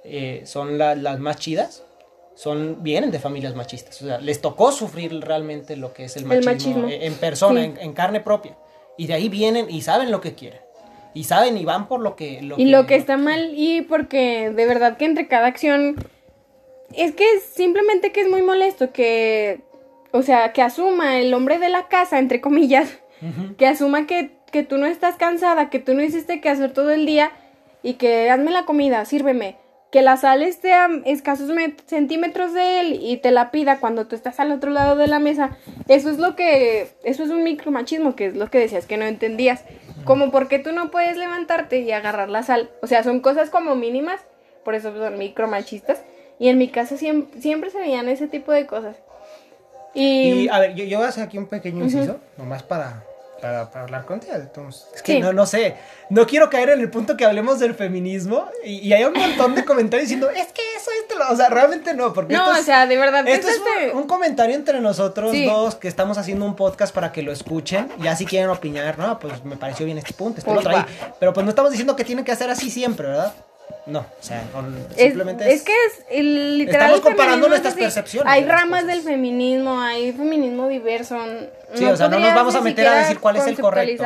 Speaker 1: eh, son la- las más chidas, son vienen de familias machistas, o sea, les tocó sufrir realmente lo que es el
Speaker 2: El
Speaker 1: machismo, en persona,
Speaker 2: Sí.
Speaker 1: en, en carne propia, y de ahí vienen y saben lo que quieren, y saben y van por lo que...
Speaker 2: Y lo que está mal, y porque de verdad que entre cada acción. Es que es simplemente que es muy molesto que. O sea, que asuma el hombre de la casa, entre comillas, que asuma que, que tú no estás cansada, que tú no hiciste que hacer todo el día y que hazme la comida, sírveme. Que la sal esté a escasos met- centímetros de él y te la pida cuando tú estás al otro lado de la mesa. Eso es lo que. Eso es un micromachismo, que es lo que decías que no entendías. Como por qué tú no puedes levantarte y agarrar la sal. O sea, son cosas como mínimas, por eso son micromachistas. Y en mi casa siempre, siempre se veían ese tipo de cosas. Y,
Speaker 1: Y a ver, yo, yo voy a hacer aquí un pequeño inciso, nomás para, para, para hablar contigo. Entonces, es que
Speaker 2: Sí.
Speaker 1: no, no sé, no quiero caer en el punto que hablemos del feminismo y, y hay un montón de comentarios diciendo, [LAUGHS] es que eso, esto, lo-". o sea, realmente no, porque
Speaker 2: no,
Speaker 1: esto es,
Speaker 2: o sea, de verdad,
Speaker 1: esto es
Speaker 2: este-
Speaker 1: un, un comentario entre nosotros
Speaker 2: Sí.
Speaker 1: dos que estamos haciendo un podcast para que lo escuchen. Ya si quieren opinar, no, pues me pareció bien este punto, este
Speaker 2: Pues
Speaker 1: lo. Pero pues no estamos diciendo que tienen que hacer así siempre, ¿verdad? No, o sea, con-
Speaker 2: Es,
Speaker 1: simplemente
Speaker 2: es que es el, literal.
Speaker 1: Estamos comparando
Speaker 2: es
Speaker 1: nuestras percepciones
Speaker 2: Hay ramas del feminismo, hay feminismo diverso.
Speaker 1: Sí, o sea, no nos vamos a meter a decir cuál es el correcto.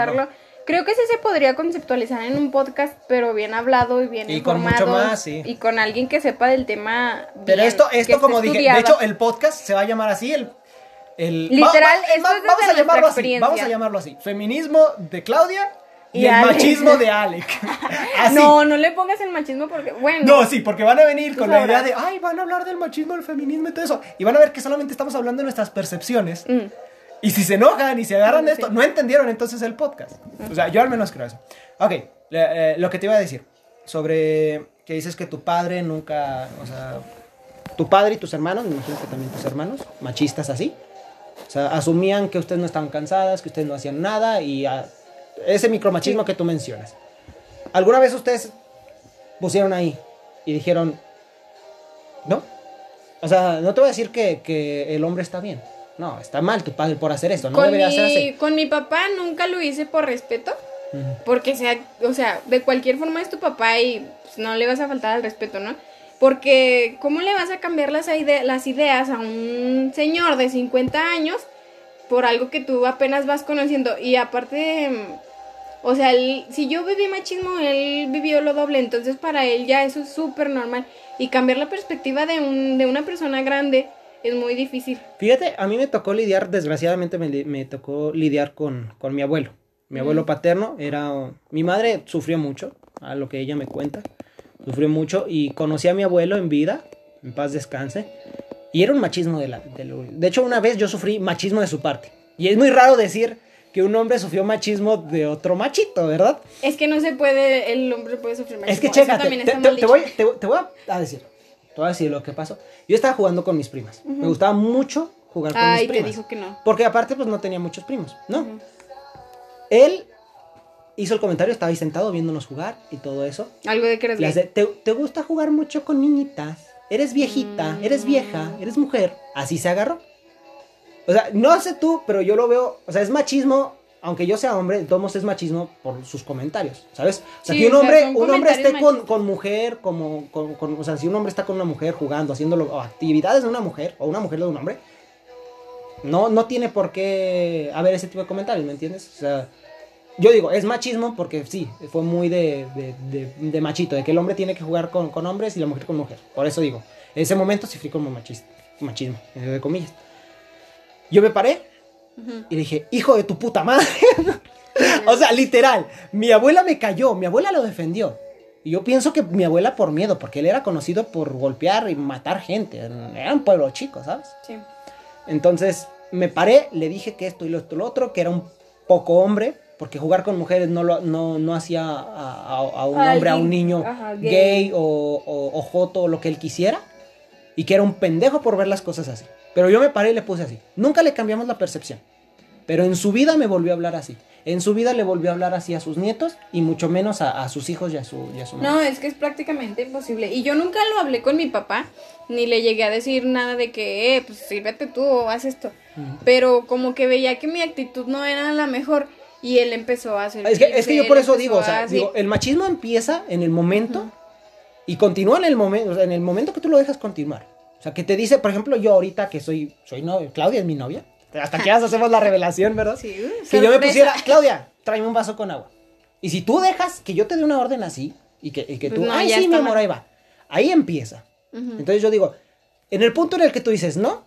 Speaker 2: Creo que sí se podría conceptualizar en un podcast, pero bien hablado y bien
Speaker 1: Y con
Speaker 2: informado.
Speaker 1: mucho más, sí.
Speaker 2: Y con alguien que sepa del tema.
Speaker 1: Pero esto, esto como dije, de hecho, el podcast se va a llamar así, el... el
Speaker 2: Literal,
Speaker 1: va- va-
Speaker 2: esto
Speaker 1: va-
Speaker 2: es
Speaker 1: vamos a llamarlo así, vamos a llamarlo así, feminismo de Claudia y,
Speaker 2: Y
Speaker 1: el machismo de Alec. [LAUGHS] Así.
Speaker 2: No, no le pongas el machismo porque, bueno.
Speaker 1: No, sí, porque van a venir con la idea de, ay, van a hablar del machismo, del feminismo y todo eso. Y van a ver que solamente estamos hablando de nuestras percepciones.
Speaker 2: Mm.
Speaker 1: Y si se enojan y se agarran de
Speaker 2: Sí.
Speaker 1: esto, no entendieron entonces el podcast. O sea, yo al menos creo eso. Ok, eh, lo que te iba a decir sobre que dices que tu padre nunca, o sea, tu padre y tus hermanos, me imagino que también tus hermanos, machistas así, o sea, asumían que ustedes no estaban cansadas, que ustedes no hacían nada y ah, ese micromachismo que tú mencionas. ¿Alguna vez ustedes pusieron ahí y dijeron, no? O sea, no te voy a decir que, que el hombre está bien. No, está mal tu padre por hacer esto. No
Speaker 2: con,
Speaker 1: debería
Speaker 2: mi,
Speaker 1: ser así.
Speaker 2: con mi papá nunca lo hice por respeto. Porque sea, o sea, de cualquier forma es tu papá y pues, no le vas a faltar al respeto, ¿no? Porque ¿cómo le vas a cambiar las, ide- las ideas a un señor de 50 años por algo que tú apenas vas conociendo? Y aparte, o sea, él- si yo viví machismo, él vivió lo doble, entonces para él ya eso es súper normal. Y cambiar la perspectiva de, un, de una persona grande es muy difícil.
Speaker 1: Fíjate, a mí me tocó lidiar, desgraciadamente me, me tocó lidiar con, con mi abuelo. Mi abuelo paterno era... Mi madre sufrió mucho, a lo que ella me cuenta. Sufrió mucho y conocí a mi abuelo en vida, en paz descanse. Y era un machismo de la... De, lo- de hecho, una vez yo sufrí machismo de su parte. Y es muy raro decir que un hombre sufrió machismo de otro machito, ¿verdad?
Speaker 2: Es que no se puede, el hombre puede sufrir machismo.
Speaker 1: Es que
Speaker 2: también
Speaker 1: te, te- te voy, te- te voy a decir, te voy a decir lo que pasó. Yo estaba jugando con mis primas. Me gustaba mucho jugar con mis
Speaker 2: te
Speaker 1: primas.
Speaker 2: dijo que no.
Speaker 1: Porque aparte, pues no tenía muchos primos, ¿no? Él hizo el comentario, estaba ahí sentado viéndonos jugar y todo eso.
Speaker 2: Algo de que eres gay.
Speaker 1: ¿te, te gusta jugar mucho con niñitas? Eres viejita, eres vieja, eres mujer. Así se agarró. O sea, no sé tú, pero yo lo veo. O sea, es machismo. Aunque yo sea hombre, de todos modos es machismo por sus comentarios, ¿sabes? O sea,
Speaker 2: Sí,
Speaker 1: que un
Speaker 2: o sea,
Speaker 1: hombre, un hombre esté con, con mujer, como, con, con- o sea, si un hombre está con una mujer jugando, haciéndolo, o actividades de una mujer, o una mujer de un hombre, no, no tiene por qué haber ese tipo de comentarios, ¿me entiendes? O sea, yo digo, es machismo porque sí, fue muy de, de, de- de machito, de que el hombre tiene que jugar con, con hombres y la mujer con mujer. Por eso digo, en ese momento sí fui como machista, machismo, de comillas. Yo me paré y le dije, hijo de tu puta madre. [LAUGHS] o sea, literal, mi abuela me cayó, mi abuela lo defendió. Y yo pienso que mi abuela por miedo, porque él era conocido por golpear y matar gente. Era un pueblo chico, ¿sabes?
Speaker 2: Sí.
Speaker 1: Entonces me paré, le dije que esto y lo, esto, lo otro, que era un poco hombre, porque jugar con mujeres no, lo, no, no hacía a, a- a un
Speaker 2: Alguien,
Speaker 1: hombre, a un niño
Speaker 2: ajá,
Speaker 1: gay,
Speaker 2: gay.
Speaker 1: o, o, o joto o lo que él quisiera, y que era un pendejo por ver las cosas así. Pero yo me paré y le puse así. Nunca le cambiamos la percepción. Pero en su vida me volvió a hablar así. En su vida le volvió a hablar así a sus nietos y mucho menos a, a sus hijos y a su, y a su mamá.
Speaker 2: No, es que es prácticamente imposible. Y yo nunca lo hablé con mi papá, ni le llegué a decir nada de que, eh, pues sírvete tú o haz esto. Pero como que veía que mi actitud no era la mejor y él empezó a hacer.
Speaker 1: Es que, es que yo por eso digo, o sea, digo, el machismo empieza en el momento y continúa en el momento, o sea, en el momento que tú lo dejas continuar. O sea, que te dice, por ejemplo, yo ahorita que soy, soy novio, Claudia es mi novia. Hasta que ya hacemos la revelación, ¿verdad?
Speaker 2: Sí, uh,
Speaker 1: que yo me pusiera, Claudia, tráeme un vaso con agua. Y si tú dejas que yo te dé una orden así y que, y que
Speaker 2: Pues
Speaker 1: tú,
Speaker 2: no,
Speaker 1: ay, sí, mi amor,
Speaker 2: mal.
Speaker 1: ahí va. Ahí empieza. Entonces yo digo, en el punto en el que tú dices no,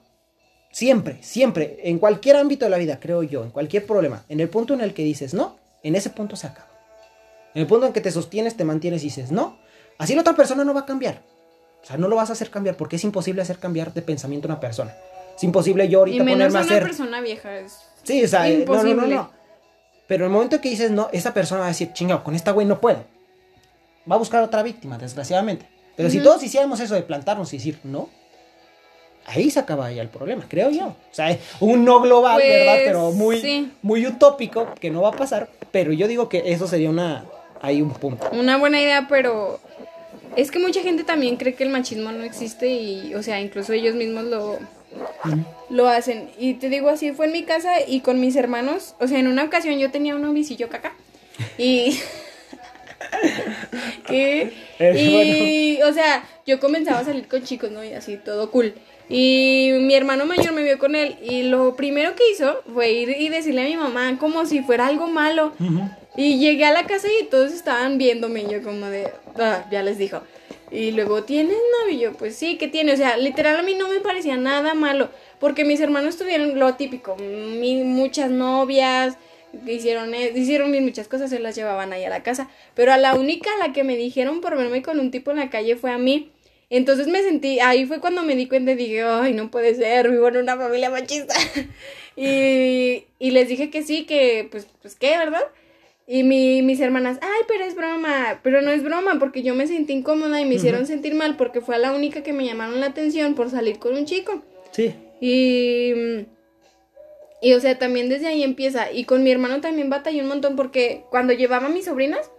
Speaker 1: siempre, siempre, en cualquier ámbito de la vida, creo yo, en cualquier problema, en el punto en el que dices no, en ese punto se acaba. En el punto en que te sostienes, te mantienes y dices no, así la otra persona no va a cambiar. O sea, no lo vas a hacer cambiar porque es imposible hacer cambiar de pensamiento a una persona. Es imposible yo
Speaker 2: Y
Speaker 1: ahorita
Speaker 2: menos
Speaker 1: ponerme a
Speaker 2: una
Speaker 1: hacer.
Speaker 2: persona vieja. Es...
Speaker 1: Sí, o sea, eh, no, no, no,
Speaker 2: Imposible.
Speaker 1: no. Pero el momento que dices no, esa persona va a decir, chingado, con esta güey no puedo. Va a buscar otra víctima, desgraciadamente. Pero si todos hiciéramos eso de plantarnos y decir no, ahí se acaba ya el problema, creo yo. O sea, un no global,
Speaker 2: Pues,
Speaker 1: ¿verdad? Pero muy,
Speaker 2: sí.
Speaker 1: muy utópico, que no va a pasar. Pero yo digo que eso sería una. Hay un punto.
Speaker 2: Una buena idea, pero es que mucha gente también cree que el machismo no existe y, o sea, incluso ellos mismos lo, lo hacen. Y te digo, así fue en mi casa y con mis hermanos. O sea, en una ocasión yo tenía un novicillo caca y... [LAUGHS] y,
Speaker 1: Es
Speaker 2: y, o sea, yo comenzaba a salir con chicos, ¿no? Y así, todo cool. Y mi hermano mayor me vio con él y lo primero que hizo fue ir y decirle a mi mamá como si fuera algo malo. Y llegué a la casa y todos estaban viéndome y yo como de, ah, ya les dijo. Y luego, ¿tienes novio? Yo, pues sí, ¿qué tiene? O sea, literal a mí no me parecía nada malo, porque mis hermanos tuvieron lo típico, mi- muchas novias, hicieron, e- hicieron muchas cosas, se las llevaban ahí a la casa, pero a la única a la que me dijeron por verme con un tipo en la calle fue a mí. Entonces me sentí, ahí fue cuando me di cuenta y dije, ay, no puede ser, vivo en una familia machista. [LAUGHS] y, y les dije que sí, que pues, pues qué, ¿verdad? Y mi, mis hermanas, ay, pero es broma, pero no es broma, porque yo me sentí incómoda y me hicieron sentir mal porque fue la única que me llamaron la atención por salir con un chico.
Speaker 1: Sí.
Speaker 2: Y, y o sea, también desde ahí empieza. Y con mi hermano también batallé un montón porque cuando llevaba a mis sobrinas,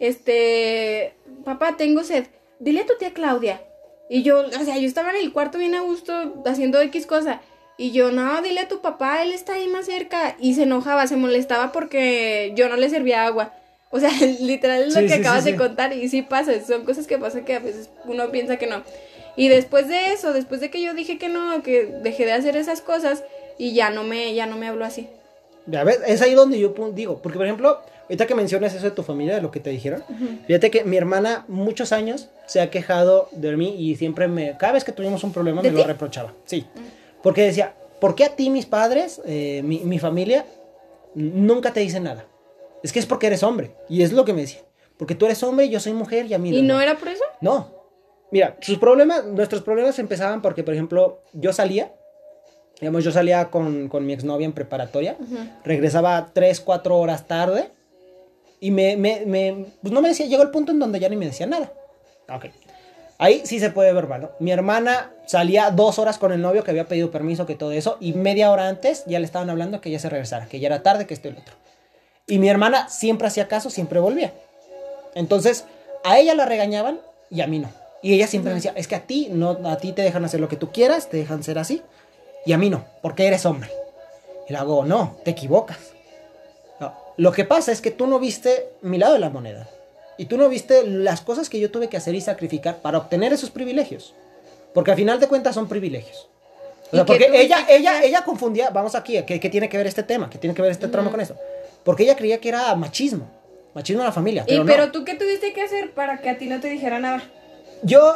Speaker 2: este, papá, tengo sed, dile a tu tía Claudia. Y yo, o sea, yo estaba en el cuarto bien a gusto haciendo X cosa. Y yo, no, dile a tu papá, él está ahí más cerca. Y se enojaba, se molestaba porque yo no le servía agua. O sea, [LAUGHS] literal es lo
Speaker 1: Sí,
Speaker 2: que
Speaker 1: sí,
Speaker 2: acabas
Speaker 1: sí,
Speaker 2: de contar. Y sí pasa, son cosas que pasan que a veces uno piensa que no. Y después de eso, después de que yo dije que no, que dejé de hacer esas cosas, y ya no me, ya no me habló así.
Speaker 1: Ya ves, es ahí donde yo digo, porque por ejemplo, ahorita que mencionas eso de tu familia, de lo que te dijeron, fíjate que mi hermana muchos años se ha quejado de mí y siempre me, cada vez que tuvimos un problema
Speaker 2: ¿De
Speaker 1: me lo
Speaker 2: ti?
Speaker 1: reprochaba, sí, porque decía, ¿por qué a ti mis padres, eh, mi, mi familia, nunca te dicen nada? Es que es porque eres hombre, y es lo que me decía, porque tú eres hombre yo soy mujer y a mí
Speaker 2: ¿Y no era por eso?
Speaker 1: no. Mira, sus problemas, nuestros problemas empezaban porque, por ejemplo, yo salía, digamos, yo salía con, con mi exnovia en preparatoria, regresaba tres, cuatro horas tarde y me, me, me- pues no me decía, llegó el punto en donde ya ni me decía nada. Ok. Ahí sí se puede ver, ¿no? Mi hermana salía dos horas con el novio que había pedido permiso, que todo eso, y media hora antes ya le estaban hablando que ya se regresara, que ya era tarde, que esto y lo otro. Y mi hermana siempre hacía caso, siempre volvía. Entonces, a ella la regañaban y a mí no. Y ella siempre me decía, es que a ti no, a ti te dejan hacer lo que tú quieras, te dejan ser así, y a mí no, porque eres hombre. Y le hago, no, te equivocas. No, Lo que pasa es que tú no viste mi lado de la moneda. Y tú no viste las cosas que yo tuve que hacer y sacrificar para obtener esos privilegios. Porque al final de cuentas son privilegios. O
Speaker 2: ¿Y
Speaker 1: sea, porque ella, ella, ella confundía, vamos aquí, ¿qué, qué tiene que ver este tema? ¿Qué tiene que ver este tramo con eso? Porque ella creía que era machismo. Machismo en la familia.
Speaker 2: ¿Y
Speaker 1: Pero, no.
Speaker 2: pero tú qué tuviste que hacer para que a ti no te dijera nada?
Speaker 1: Yo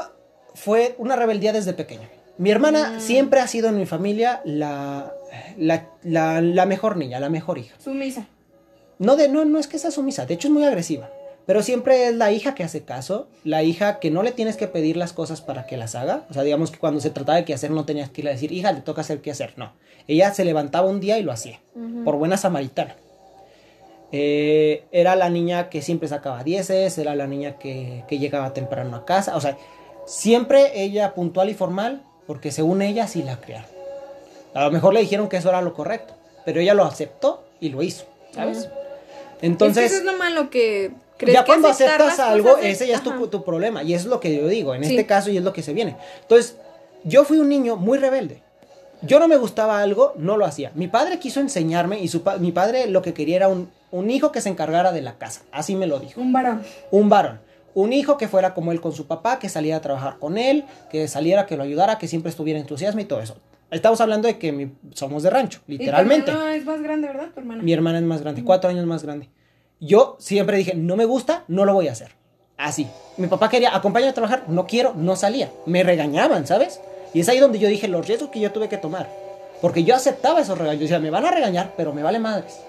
Speaker 1: fue una rebeldía desde pequeño. Mi hermana siempre ha sido en mi familia la, la, la, la mejor niña, la mejor hija.
Speaker 2: Sumisa.
Speaker 1: No, de, no, no es que sea sumisa, de hecho es muy agresiva. Pero siempre es la hija que hace caso, la hija que no le tienes que pedir las cosas para que las haga. O sea, digamos que cuando se trataba de qué hacer no tenías que ir a decir, hija, te toca hacer qué hacer. No, ella se levantaba un día y lo hacía, por buena samaritana. Eh, era la niña que siempre sacaba dieces, era la niña que, que llegaba temprano a casa. O sea, siempre ella puntual y formal, porque según ella sí la crearon. A lo mejor le dijeron que eso era lo correcto, pero ella lo aceptó y lo hizo, ¿sabes? Entonces,
Speaker 2: es que eso es lo malo que
Speaker 1: ya cuando aceptas algo, ese ya es tu, tu problema. Y eso es lo que yo digo, en
Speaker 2: Sí.
Speaker 1: este caso, y es lo que se viene. Entonces, yo fui un niño muy rebelde. Yo no me gustaba algo, no lo hacía. Mi padre quiso enseñarme y su pa- mi padre lo que quería era un, un hijo que se encargara de la casa. Así me lo dijo.
Speaker 2: Un varón.
Speaker 1: Un varón. Un hijo que fuera como él con su papá, que saliera a trabajar con él, que saliera, que lo ayudara, que siempre estuviera entusiasmo y todo eso. Estamos hablando de que mi- somos de rancho, literalmente.
Speaker 2: Y tu hermano es más grande, ¿verdad? Tu hermana.
Speaker 1: Mi hermana es más grande, cuatro años más grande. Yo siempre dije, no me gusta, no lo voy a hacer. Así. Mi papá quería, acompáñame a trabajar, no quiero, no salía. Me regañaban, ¿sabes? Y es ahí donde yo dije los riesgos que yo tuve que tomar. Porque yo aceptaba esos regaños. Yo decía, me van a regañar, pero me vale madres.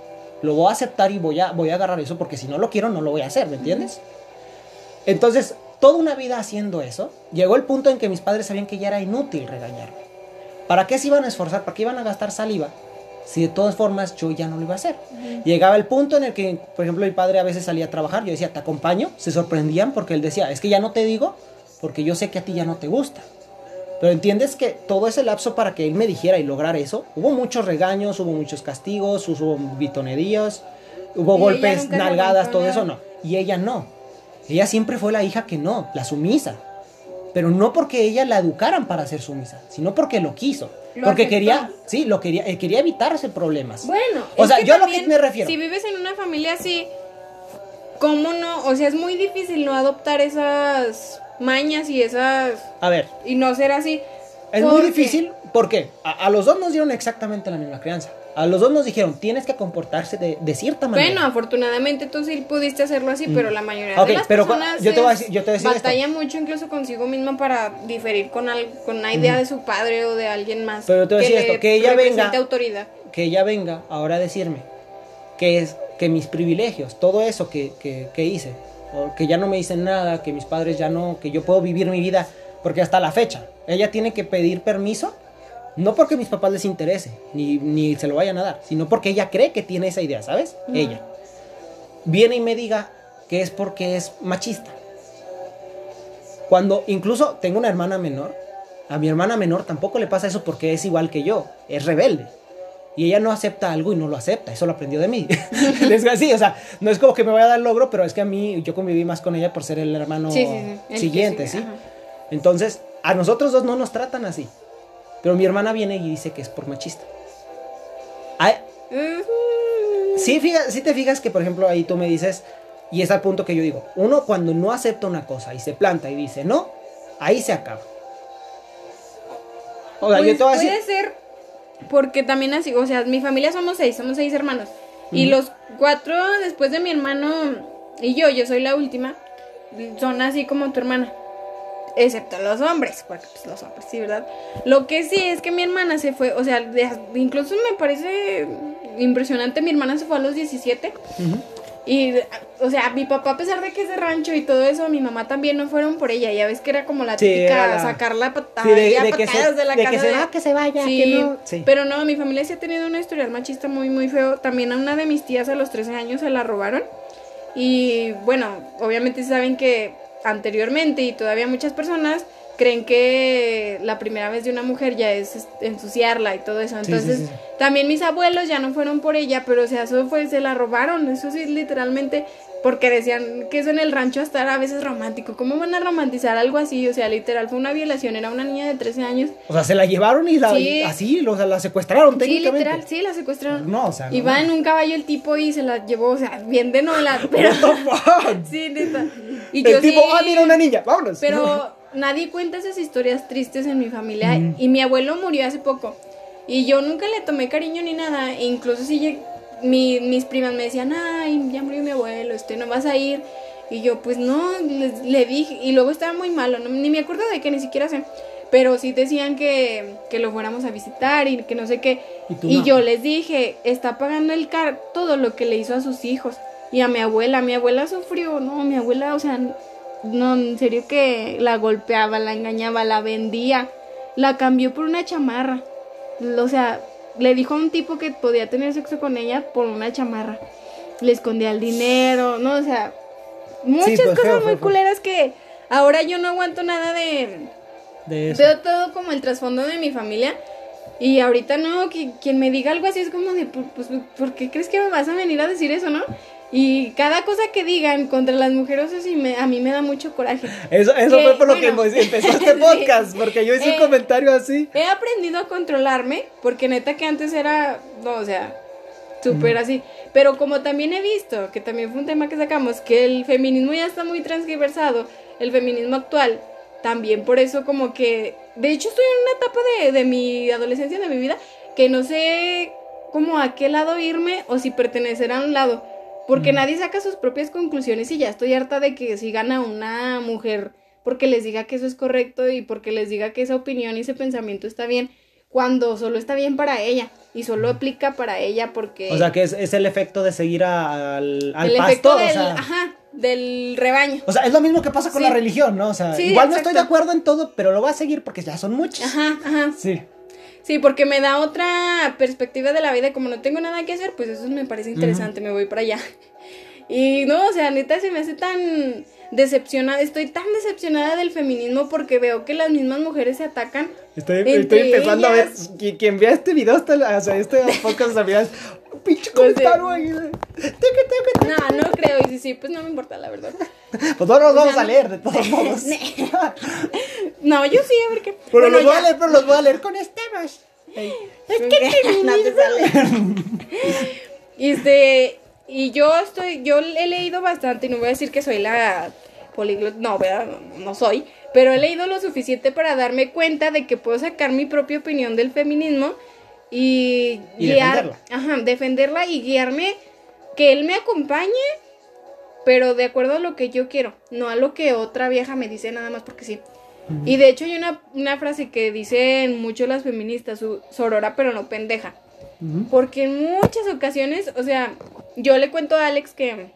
Speaker 1: Lo voy a aceptar y voy a, voy a agarrar eso porque si no lo quiero, no lo voy a hacer, ¿me entiendes? Entonces, toda una vida haciendo eso, llegó el punto en que mis padres sabían que ya era inútil regañarme. ¿Para qué se iban a esforzar? ¿Para qué iban a gastar saliva? Si de todas formas yo ya no lo iba a hacer. Llegaba el punto en el que, por ejemplo, mi padre a veces salía a trabajar, yo decía, te acompaño, se sorprendían porque él decía, es que ya no te digo porque yo sé que a ti ya no te gusta. Pero entiendes que todo ese lapso para que él me dijera y lograr eso, hubo muchos regaños, hubo muchos castigos, hubo bitonerías, hubo
Speaker 2: Y
Speaker 1: golpes, nalgadas, todo eso no. Y ella no. Ella siempre fue la hija que no, la sumisa. Pero no porque ella la educaran para ser sumisa, sino porque lo quiso.
Speaker 2: Lo
Speaker 1: porque
Speaker 2: aceptó.
Speaker 1: quería, sí, lo quería, eh, quería evitarse problemas.
Speaker 2: Bueno,
Speaker 1: O sea, yo a lo que me refiero.
Speaker 2: Si vives en una familia así, ¿cómo no? O sea, es muy difícil no adoptar esas mañas y esas.
Speaker 1: A ver,
Speaker 2: y no ser así.
Speaker 1: Es muy difícil porque a, a los dos nos dieron exactamente la misma crianza. A los dos nos dijeron, tienes que comportarse de, de cierta manera.
Speaker 2: Bueno, afortunadamente tú sí pudiste hacerlo así, pero la mayoría de las
Speaker 1: pero
Speaker 2: personas
Speaker 1: yo te voy a decir- yo te voy a decir esto.
Speaker 2: batalla mucho incluso consigo misma para diferir con, al- con una idea de su padre o de alguien más.
Speaker 1: Pero te voy a decir esto, que ella venga-
Speaker 2: autoridad.
Speaker 1: que ella venga ahora a decirme que es que mis privilegios, todo eso que, que- que hice, o que ya no me dicen nada, que mis padres ya no, que yo puedo vivir mi vida, porque hasta la fecha, ella tiene que pedir permiso, no porque mis papás les interese, ni, ni se lo vayan a dar, sino porque ella cree que tiene esa idea, ¿sabes? Ella. Viene y me diga que es porque es machista. Cuando incluso tengo una hermana menor, a mi hermana menor tampoco le pasa eso porque es igual que yo, es rebelde. Y ella no acepta algo y no lo acepta, eso lo aprendió de mí. [LAUGHS] es así, o sea, no es como que me vaya a dar logro, pero es que a mí yo conviví más con ella por ser el hermano
Speaker 2: Sí, sí, sí, el que
Speaker 1: siguiente, ¿sí?
Speaker 2: ajá.
Speaker 1: Entonces, a nosotros dos no nos tratan así. Pero mi hermana viene y dice que es por machista. Ay, Sí, fija- sí te fijas que, por ejemplo, ahí tú me dices, y es al punto que yo digo, uno cuando no acepta una cosa y se planta y dice no, ahí se acaba. O sea,
Speaker 2: Pues puede ser porque también así, o sea, mi familia somos seis, somos seis hermanos. Y los cuatro después de mi hermano y yo, yo soy la última, son así como tu hermana. Excepto los hombres, porque pues los hombres, sí, ¿verdad? Lo que sí es que mi hermana se fue, o sea, de- incluso me parece impresionante, mi hermana se fue a los 17.
Speaker 1: Ujú.
Speaker 2: Y, o sea, mi papá, a pesar de que es de rancho y todo eso, mi mamá también no fueron por ella. Ya ves que era como la
Speaker 1: Sí,
Speaker 2: típica
Speaker 1: la-
Speaker 2: sacarla patada,
Speaker 1: Sí, de, de que se,
Speaker 2: patadas de la
Speaker 1: de
Speaker 2: casa.
Speaker 1: que se
Speaker 2: de-
Speaker 1: va, que se vaya,
Speaker 2: Sí,
Speaker 1: que no. Sí.
Speaker 2: pero no, mi familia sí ha tenido una historial machista muy, muy feo. También a una de mis tías a los 13 años se la robaron. Y bueno, obviamente saben que anteriormente y todavía muchas personas creen que la primera vez de una mujer ya es ensuciarla y todo eso.
Speaker 1: Sí,
Speaker 2: Entonces,
Speaker 1: sí, sí.
Speaker 2: también mis abuelos ya no fueron por ella, pero o sea, eso fue, se la robaron. Eso sí, literalmente, porque decían que eso en el rancho hasta era a veces romántico. ¿Cómo van a romantizar algo así? O sea, literal, fue una violación. Era una niña de 13 años.
Speaker 1: O sea, se la llevaron y la,
Speaker 2: Sí.
Speaker 1: así, o sea, la secuestraron
Speaker 2: Sí,
Speaker 1: técnicamente.
Speaker 2: literal, sí, la secuestraron.
Speaker 1: No, o sea, no.
Speaker 2: Iba en un caballo el tipo y se la llevó, o sea, bien de novela, [LAUGHS] pero...
Speaker 1: What the fuck? [LAUGHS]
Speaker 2: sí, neta. Y
Speaker 1: El
Speaker 2: yo
Speaker 1: tipo,
Speaker 2: sí-
Speaker 1: ah, mira una niña, vámonos.
Speaker 2: Pero nadie cuenta esas historias tristes en mi familia. Y mi abuelo murió hace poco. Y yo nunca le tomé cariño ni nada. E incluso si mi- mis primas me decían, ay, ya murió mi abuelo, este, no vas a ir. Y yo, pues no, le, le dije. Y luego estaba muy malo, no- ni me acuerdo de qué, ni siquiera sé. Pero sí decían que, que lo fuéramos a visitar y que no sé qué.
Speaker 1: Y
Speaker 2: Y yo les dije, está pagando el car todo lo que le hizo a sus hijos. Y a mi abuela, mi abuela sufrió, no, mi abuela, o sea, no, en serio que la golpeaba, la engañaba, la vendía, la cambió por una chamarra. O sea, le dijo a un tipo que podía tener sexo con ella por una chamarra. Le escondía el dinero, no, o sea, muchas
Speaker 1: pues,
Speaker 2: cosas muy culeras que ahora yo no aguanto nada de,
Speaker 1: De eso.
Speaker 2: Veo todo como el trasfondo de mi familia. Y ahorita no, que, quien me diga algo así es como de, "Pu- pues, ¿por qué crees que me vas a venir a decir eso, no? Y cada cosa que digan contra las mujeres me, a mí me da mucho coraje.
Speaker 1: Eso, eso
Speaker 2: que,
Speaker 1: fue por lo
Speaker 2: bueno,
Speaker 1: que empezó [LAUGHS] este
Speaker 2: sí.
Speaker 1: podcast, porque yo hice
Speaker 2: Eh,
Speaker 1: un comentario así.
Speaker 2: He aprendido a controlarme, porque neta que antes era, no, o sea, súper así. Pero como también he visto, que también fue un tema que sacamos, que el feminismo ya está muy transgiversado, el feminismo actual, también por eso como que, de hecho estoy en una etapa de, de mi adolescencia, de mi vida, que no sé como a qué lado irme o si pertenecer a un lado. Porque nadie saca sus propias conclusiones y ya estoy harta de que sigan a una mujer porque les diga que eso es correcto y porque les diga que esa opinión y ese pensamiento está bien, cuando solo está bien para ella y solo aplica para ella porque
Speaker 1: O sea, que es, es el efecto de seguir a- al, al
Speaker 2: el efecto
Speaker 1: o
Speaker 2: del,
Speaker 1: sea,
Speaker 2: ajá, del rebaño.
Speaker 1: O sea, es lo mismo que pasa con
Speaker 2: Sí.
Speaker 1: la religión, ¿no? O sea,
Speaker 2: Sí,
Speaker 1: igual no estoy de acuerdo en todo, pero lo voy a seguir porque ya son muchos.
Speaker 2: Ajá, ajá.
Speaker 1: Sí.
Speaker 2: Sí, porque me da otra perspectiva de la vida como no tengo nada que hacer, pues eso me parece interesante, me voy para allá. Y no, o sea, neta se me hace tan decepcionada, estoy tan decepcionada del feminismo porque veo que las mismas mujeres se atacan.
Speaker 1: Estoy, empezando a ver. Quien vea este video, hasta, sea, este podcast. Pinche
Speaker 2: Pues,
Speaker 1: comentario ahí.
Speaker 2: No, no creo, y si sí, pues no me importa, la verdad. [LAUGHS]
Speaker 1: Pues no los vamos a leer, de todos [LAUGHS] modos. [LAUGHS]
Speaker 2: No, yo sí, a ver qué.
Speaker 1: Pero los voy a leer, pero los voy a leer con estemas.
Speaker 2: Es que no te sale. Este, y yo estoy, yo he leído bastante, y no voy a decir que soy la políglota, no, ¿verdad? No, no soy, pero he leído lo suficiente para darme cuenta de que puedo sacar mi propia opinión del feminismo y,
Speaker 1: Y
Speaker 2: guiar,
Speaker 1: defenderla.
Speaker 2: ajá, defenderla y guiarme, que él me acompañe, pero de acuerdo a lo que yo quiero, no a lo que otra vieja me dice nada más porque sí. Y de hecho hay una, una frase que dicen mucho las feministas, su sorora pero no pendeja. Porque en muchas ocasiones, o sea, yo le cuento a Alex que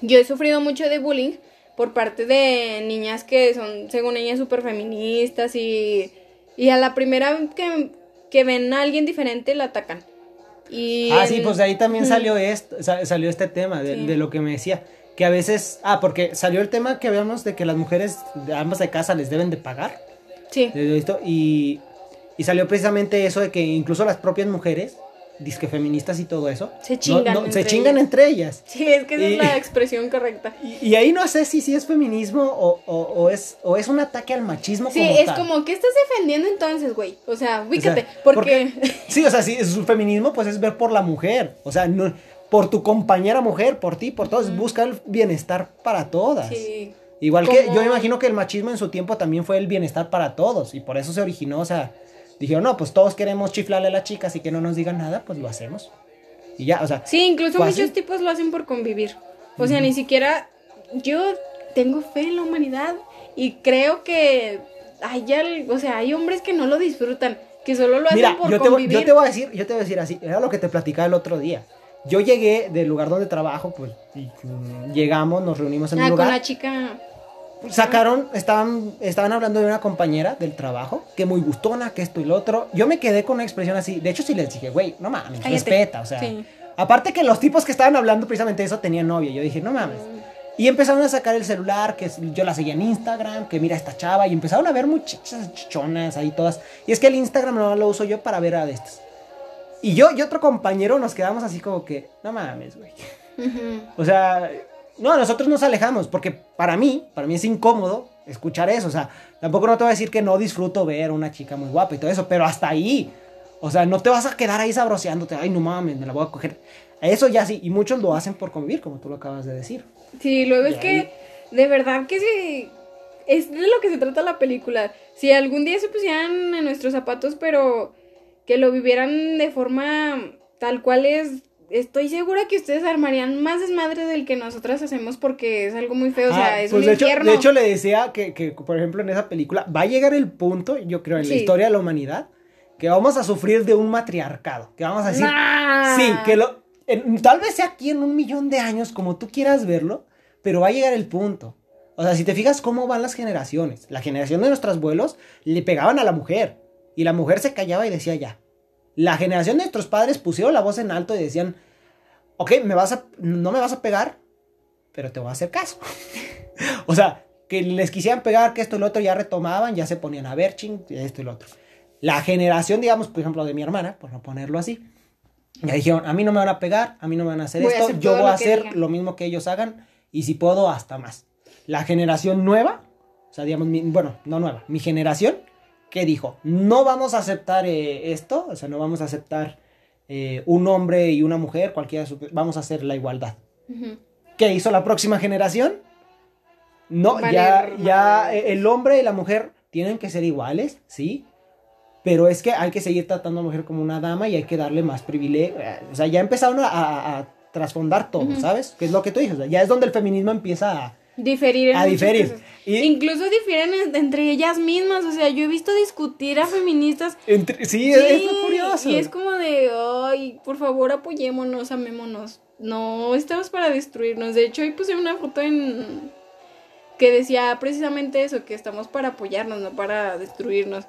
Speaker 2: yo he sufrido mucho de bullying por parte de niñas que son, según ellas, súper feministas y, y a la primera que, que ven a alguien diferente la atacan. Y
Speaker 1: Ah, sí, pues de ahí también salió esto, sa- salió este tema de,
Speaker 2: Sí.
Speaker 1: de lo que me decía. Que a veces, ah, porque salió el tema que habíamos de que las mujeres de ambas de casa les deben de pagar.
Speaker 2: Sí.
Speaker 1: esto, y, y salió precisamente eso de que incluso las propias mujeres, disque feministas y todo eso,
Speaker 2: Se chingan
Speaker 1: no, se
Speaker 2: entre
Speaker 1: chingan
Speaker 2: ellas.
Speaker 1: entre ellas.
Speaker 2: Sí, es que esa
Speaker 1: Y-
Speaker 2: es la [LAUGHS] expresión correcta.
Speaker 1: Y, y ahí no sé si, si es feminismo o, o- o es, o es un ataque al machismo.
Speaker 2: Sí,
Speaker 1: como
Speaker 2: es
Speaker 1: tal.
Speaker 2: como, ¿qué estás defendiendo entonces, güey? O sea,
Speaker 1: O sea,
Speaker 2: ubícate, porque... [LAUGHS]
Speaker 1: Sí, o sea, sí, su feminismo pues es ver por la mujer. O sea, no, por tu compañera mujer, por ti, por todos. Busca el bienestar para todas.
Speaker 2: Sí.
Speaker 1: Igual que yo imagino que el machismo en su tiempo también fue el bienestar para todos. Y por eso se originó, o sea, dijeron, no, pues todos queremos chiflarle a las chicas y que no nos digan nada, pues lo hacemos. Y ya, o sea,
Speaker 2: Sí, incluso
Speaker 1: así.
Speaker 2: muchos tipos lo hacen por convivir. O sea, ni siquiera yo tengo fe en la humanidad y creo que hay, al- o sea, hay hombres que no lo disfrutan, que solo lo hacen
Speaker 1: mira,
Speaker 2: por
Speaker 1: yo te,
Speaker 2: convivir.
Speaker 1: yo te voy a decir, yo te voy a decir así, era lo que te platicaba el otro día. Yo llegué del lugar donde trabajo, pues y, mm, llegamos, nos reunimos en
Speaker 2: ah,
Speaker 1: un
Speaker 2: con
Speaker 1: lugar.
Speaker 2: la chica.
Speaker 1: Sacaron, estaban, estaban hablando de una compañera del trabajo, que muy gustona, que esto y lo otro. Yo me quedé con una expresión así. De hecho, sí les dije, güey, no mames,
Speaker 2: Cállate.
Speaker 1: respeta, o sea.
Speaker 2: Sí.
Speaker 1: Aparte que los tipos que estaban hablando precisamente de eso tenían novia. Yo dije, no mames. Y empezaron a sacar el celular, que yo la seguía en Instagram, que mira esta chava, y empezaron a ver muchachas chichonas ahí todas. Y es que el Instagram no lo uso yo para ver a de estas. Y yo y otro compañero nos quedamos así como que, no mames, güey. O sea, no, nosotros nos alejamos porque para mí, para mí es incómodo escuchar eso. O sea, tampoco no te voy a decir que no disfruto ver a una chica muy guapa y todo eso, pero hasta ahí. O sea, no te vas a quedar ahí sabroseándote. Ay, no mames, me la voy a coger. Eso ya sí, y muchos lo hacen por convivir, como tú lo acabas de decir.
Speaker 2: Sí, luego es
Speaker 1: Y
Speaker 2: que
Speaker 1: ahí-
Speaker 2: de verdad que sí es de lo que se trata la película. Si algún día se pusieran en nuestros zapatos, pero que lo vivieran de forma tal cual es, estoy segura que ustedes armarían más desmadre del que nosotras hacemos porque es algo muy feo, o sea, es
Speaker 1: pues
Speaker 2: un
Speaker 1: de hecho, de hecho, le decía que, que, por ejemplo, en esa película va a llegar el punto, yo creo, en la historia de la humanidad, que vamos a sufrir de un matriarcado. Que vamos a decir,
Speaker 2: Nah.
Speaker 1: Sí, que lo. en- tal vez sea aquí en un millón de años, como tú quieras verlo, pero va a llegar el punto. O sea, si te fijas cómo van las generaciones. La generación de nuestros abuelos le pegaban a la mujer. Y la mujer se callaba y decía ya. La generación de nuestros padres pusieron la voz en alto y decían, ok, me vas a, no me vas a pegar, pero te voy a hacer caso. [LAUGHS] o sea, que les quisieran pegar, que esto y lo otro, ya retomaban, ya se ponían a ver, ching, esto y lo otro. La generación, digamos, por ejemplo, de mi hermana, por no ponerlo así, ya dijeron, a mí no me van a pegar, a mí no me van a hacer
Speaker 2: Voy a
Speaker 1: esto,
Speaker 2: hacer
Speaker 1: yo voy a hacer
Speaker 2: digan".
Speaker 1: lo mismo que ellos hagan y si puedo, hasta más. La generación nueva, o sea, digamos, mi- bueno, no nueva, mi generación, que dijo, no vamos a aceptar eh, esto, o sea, no vamos a aceptar eh, un hombre y una mujer, cualquiera, vamos a hacer la igualdad.
Speaker 2: Ujú.
Speaker 1: ¿Qué hizo la próxima generación? No,
Speaker 2: Valer
Speaker 1: ya, ya eh, el hombre y la mujer tienen que ser iguales, sí. Pero es que hay que seguir tratando a la mujer como una dama y hay que darle más privilegio. O sea, ya empezaron a, a- a trasfondar todo. ¿sabes? Que es lo que tú dices. o sea, ya es donde el feminismo empieza a,
Speaker 2: Diferir
Speaker 1: a diferir.
Speaker 2: cosas.
Speaker 1: Y
Speaker 2: Incluso difieren en- entre ellas mismas, o sea, yo he visto discutir a feministas
Speaker 1: entre- sí,
Speaker 2: Sí,
Speaker 1: es muy curioso.
Speaker 2: Y es como de, ay, por favor apoyémonos, amémonos. No estamos para destruirnos. De hecho, hoy puse una foto en, que decía precisamente eso, que estamos para apoyarnos, no para destruirnos.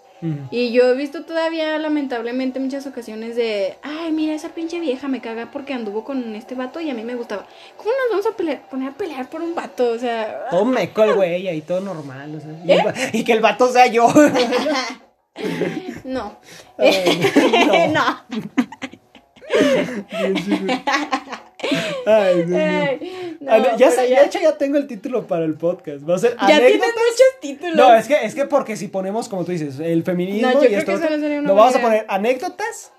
Speaker 2: Y yo he visto todavía, lamentablemente, muchas ocasiones de, ay, mira, esa pinche vieja me caga porque anduvo con este vato y a mí me gustaba. ¿Cómo nos vamos a pelear, poner a pelear por un vato? O sea,
Speaker 1: Todo meco el güey ahí, todo normal. o sea, y,
Speaker 2: ¿Eh?
Speaker 1: y que el vato sea yo. [LAUGHS]
Speaker 2: no.
Speaker 1: No. [LAUGHS]
Speaker 2: no. [LAUGHS]
Speaker 1: Ay, Dios mío.
Speaker 2: Ay, no,
Speaker 1: Ah, no, ya sé,
Speaker 2: ya-
Speaker 1: de hecho ya tengo el título para el podcast. Va a ser
Speaker 2: Ya tienes
Speaker 1: anécdotas.
Speaker 2: muchos títulos.
Speaker 1: No, es que, es que porque si ponemos, como tú dices, el feminismo
Speaker 2: No, yo
Speaker 1: y
Speaker 2: creo
Speaker 1: esto
Speaker 2: que eso sería una
Speaker 1: vamos a poner anécdotas,